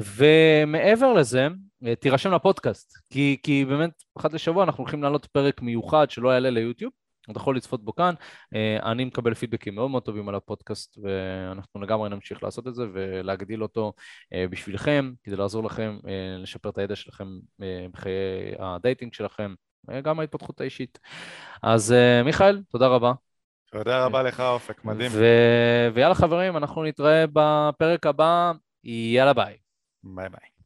ומעבר לזה, אה, תירשם לפודקאסט, כי, כי באמת אחת לשבוע אנחנו הולכים לעלות פרק מיוחד שלא יעלה ליוטיוב, אתה יכול לצפות בו כאן. אה, אני מקבל פידבקים מאוד מאוד טובים על הפודקאסט, ואנחנו לגמרי נמשיך לעשות את זה ולהגדיל אותו אה, בשבילכם, כדי לעזור לכם אה, לשפר את הידע שלכם בחיי ה dating שלכם, גם ההתפתחות האישית. אז מיכאל, תודה רבה. תודה רבה לך, אופק, מדהים. ו... ויאללה חברים, אנחנו נתראה בפרק הבא, יאללה ביי. ביי ביי.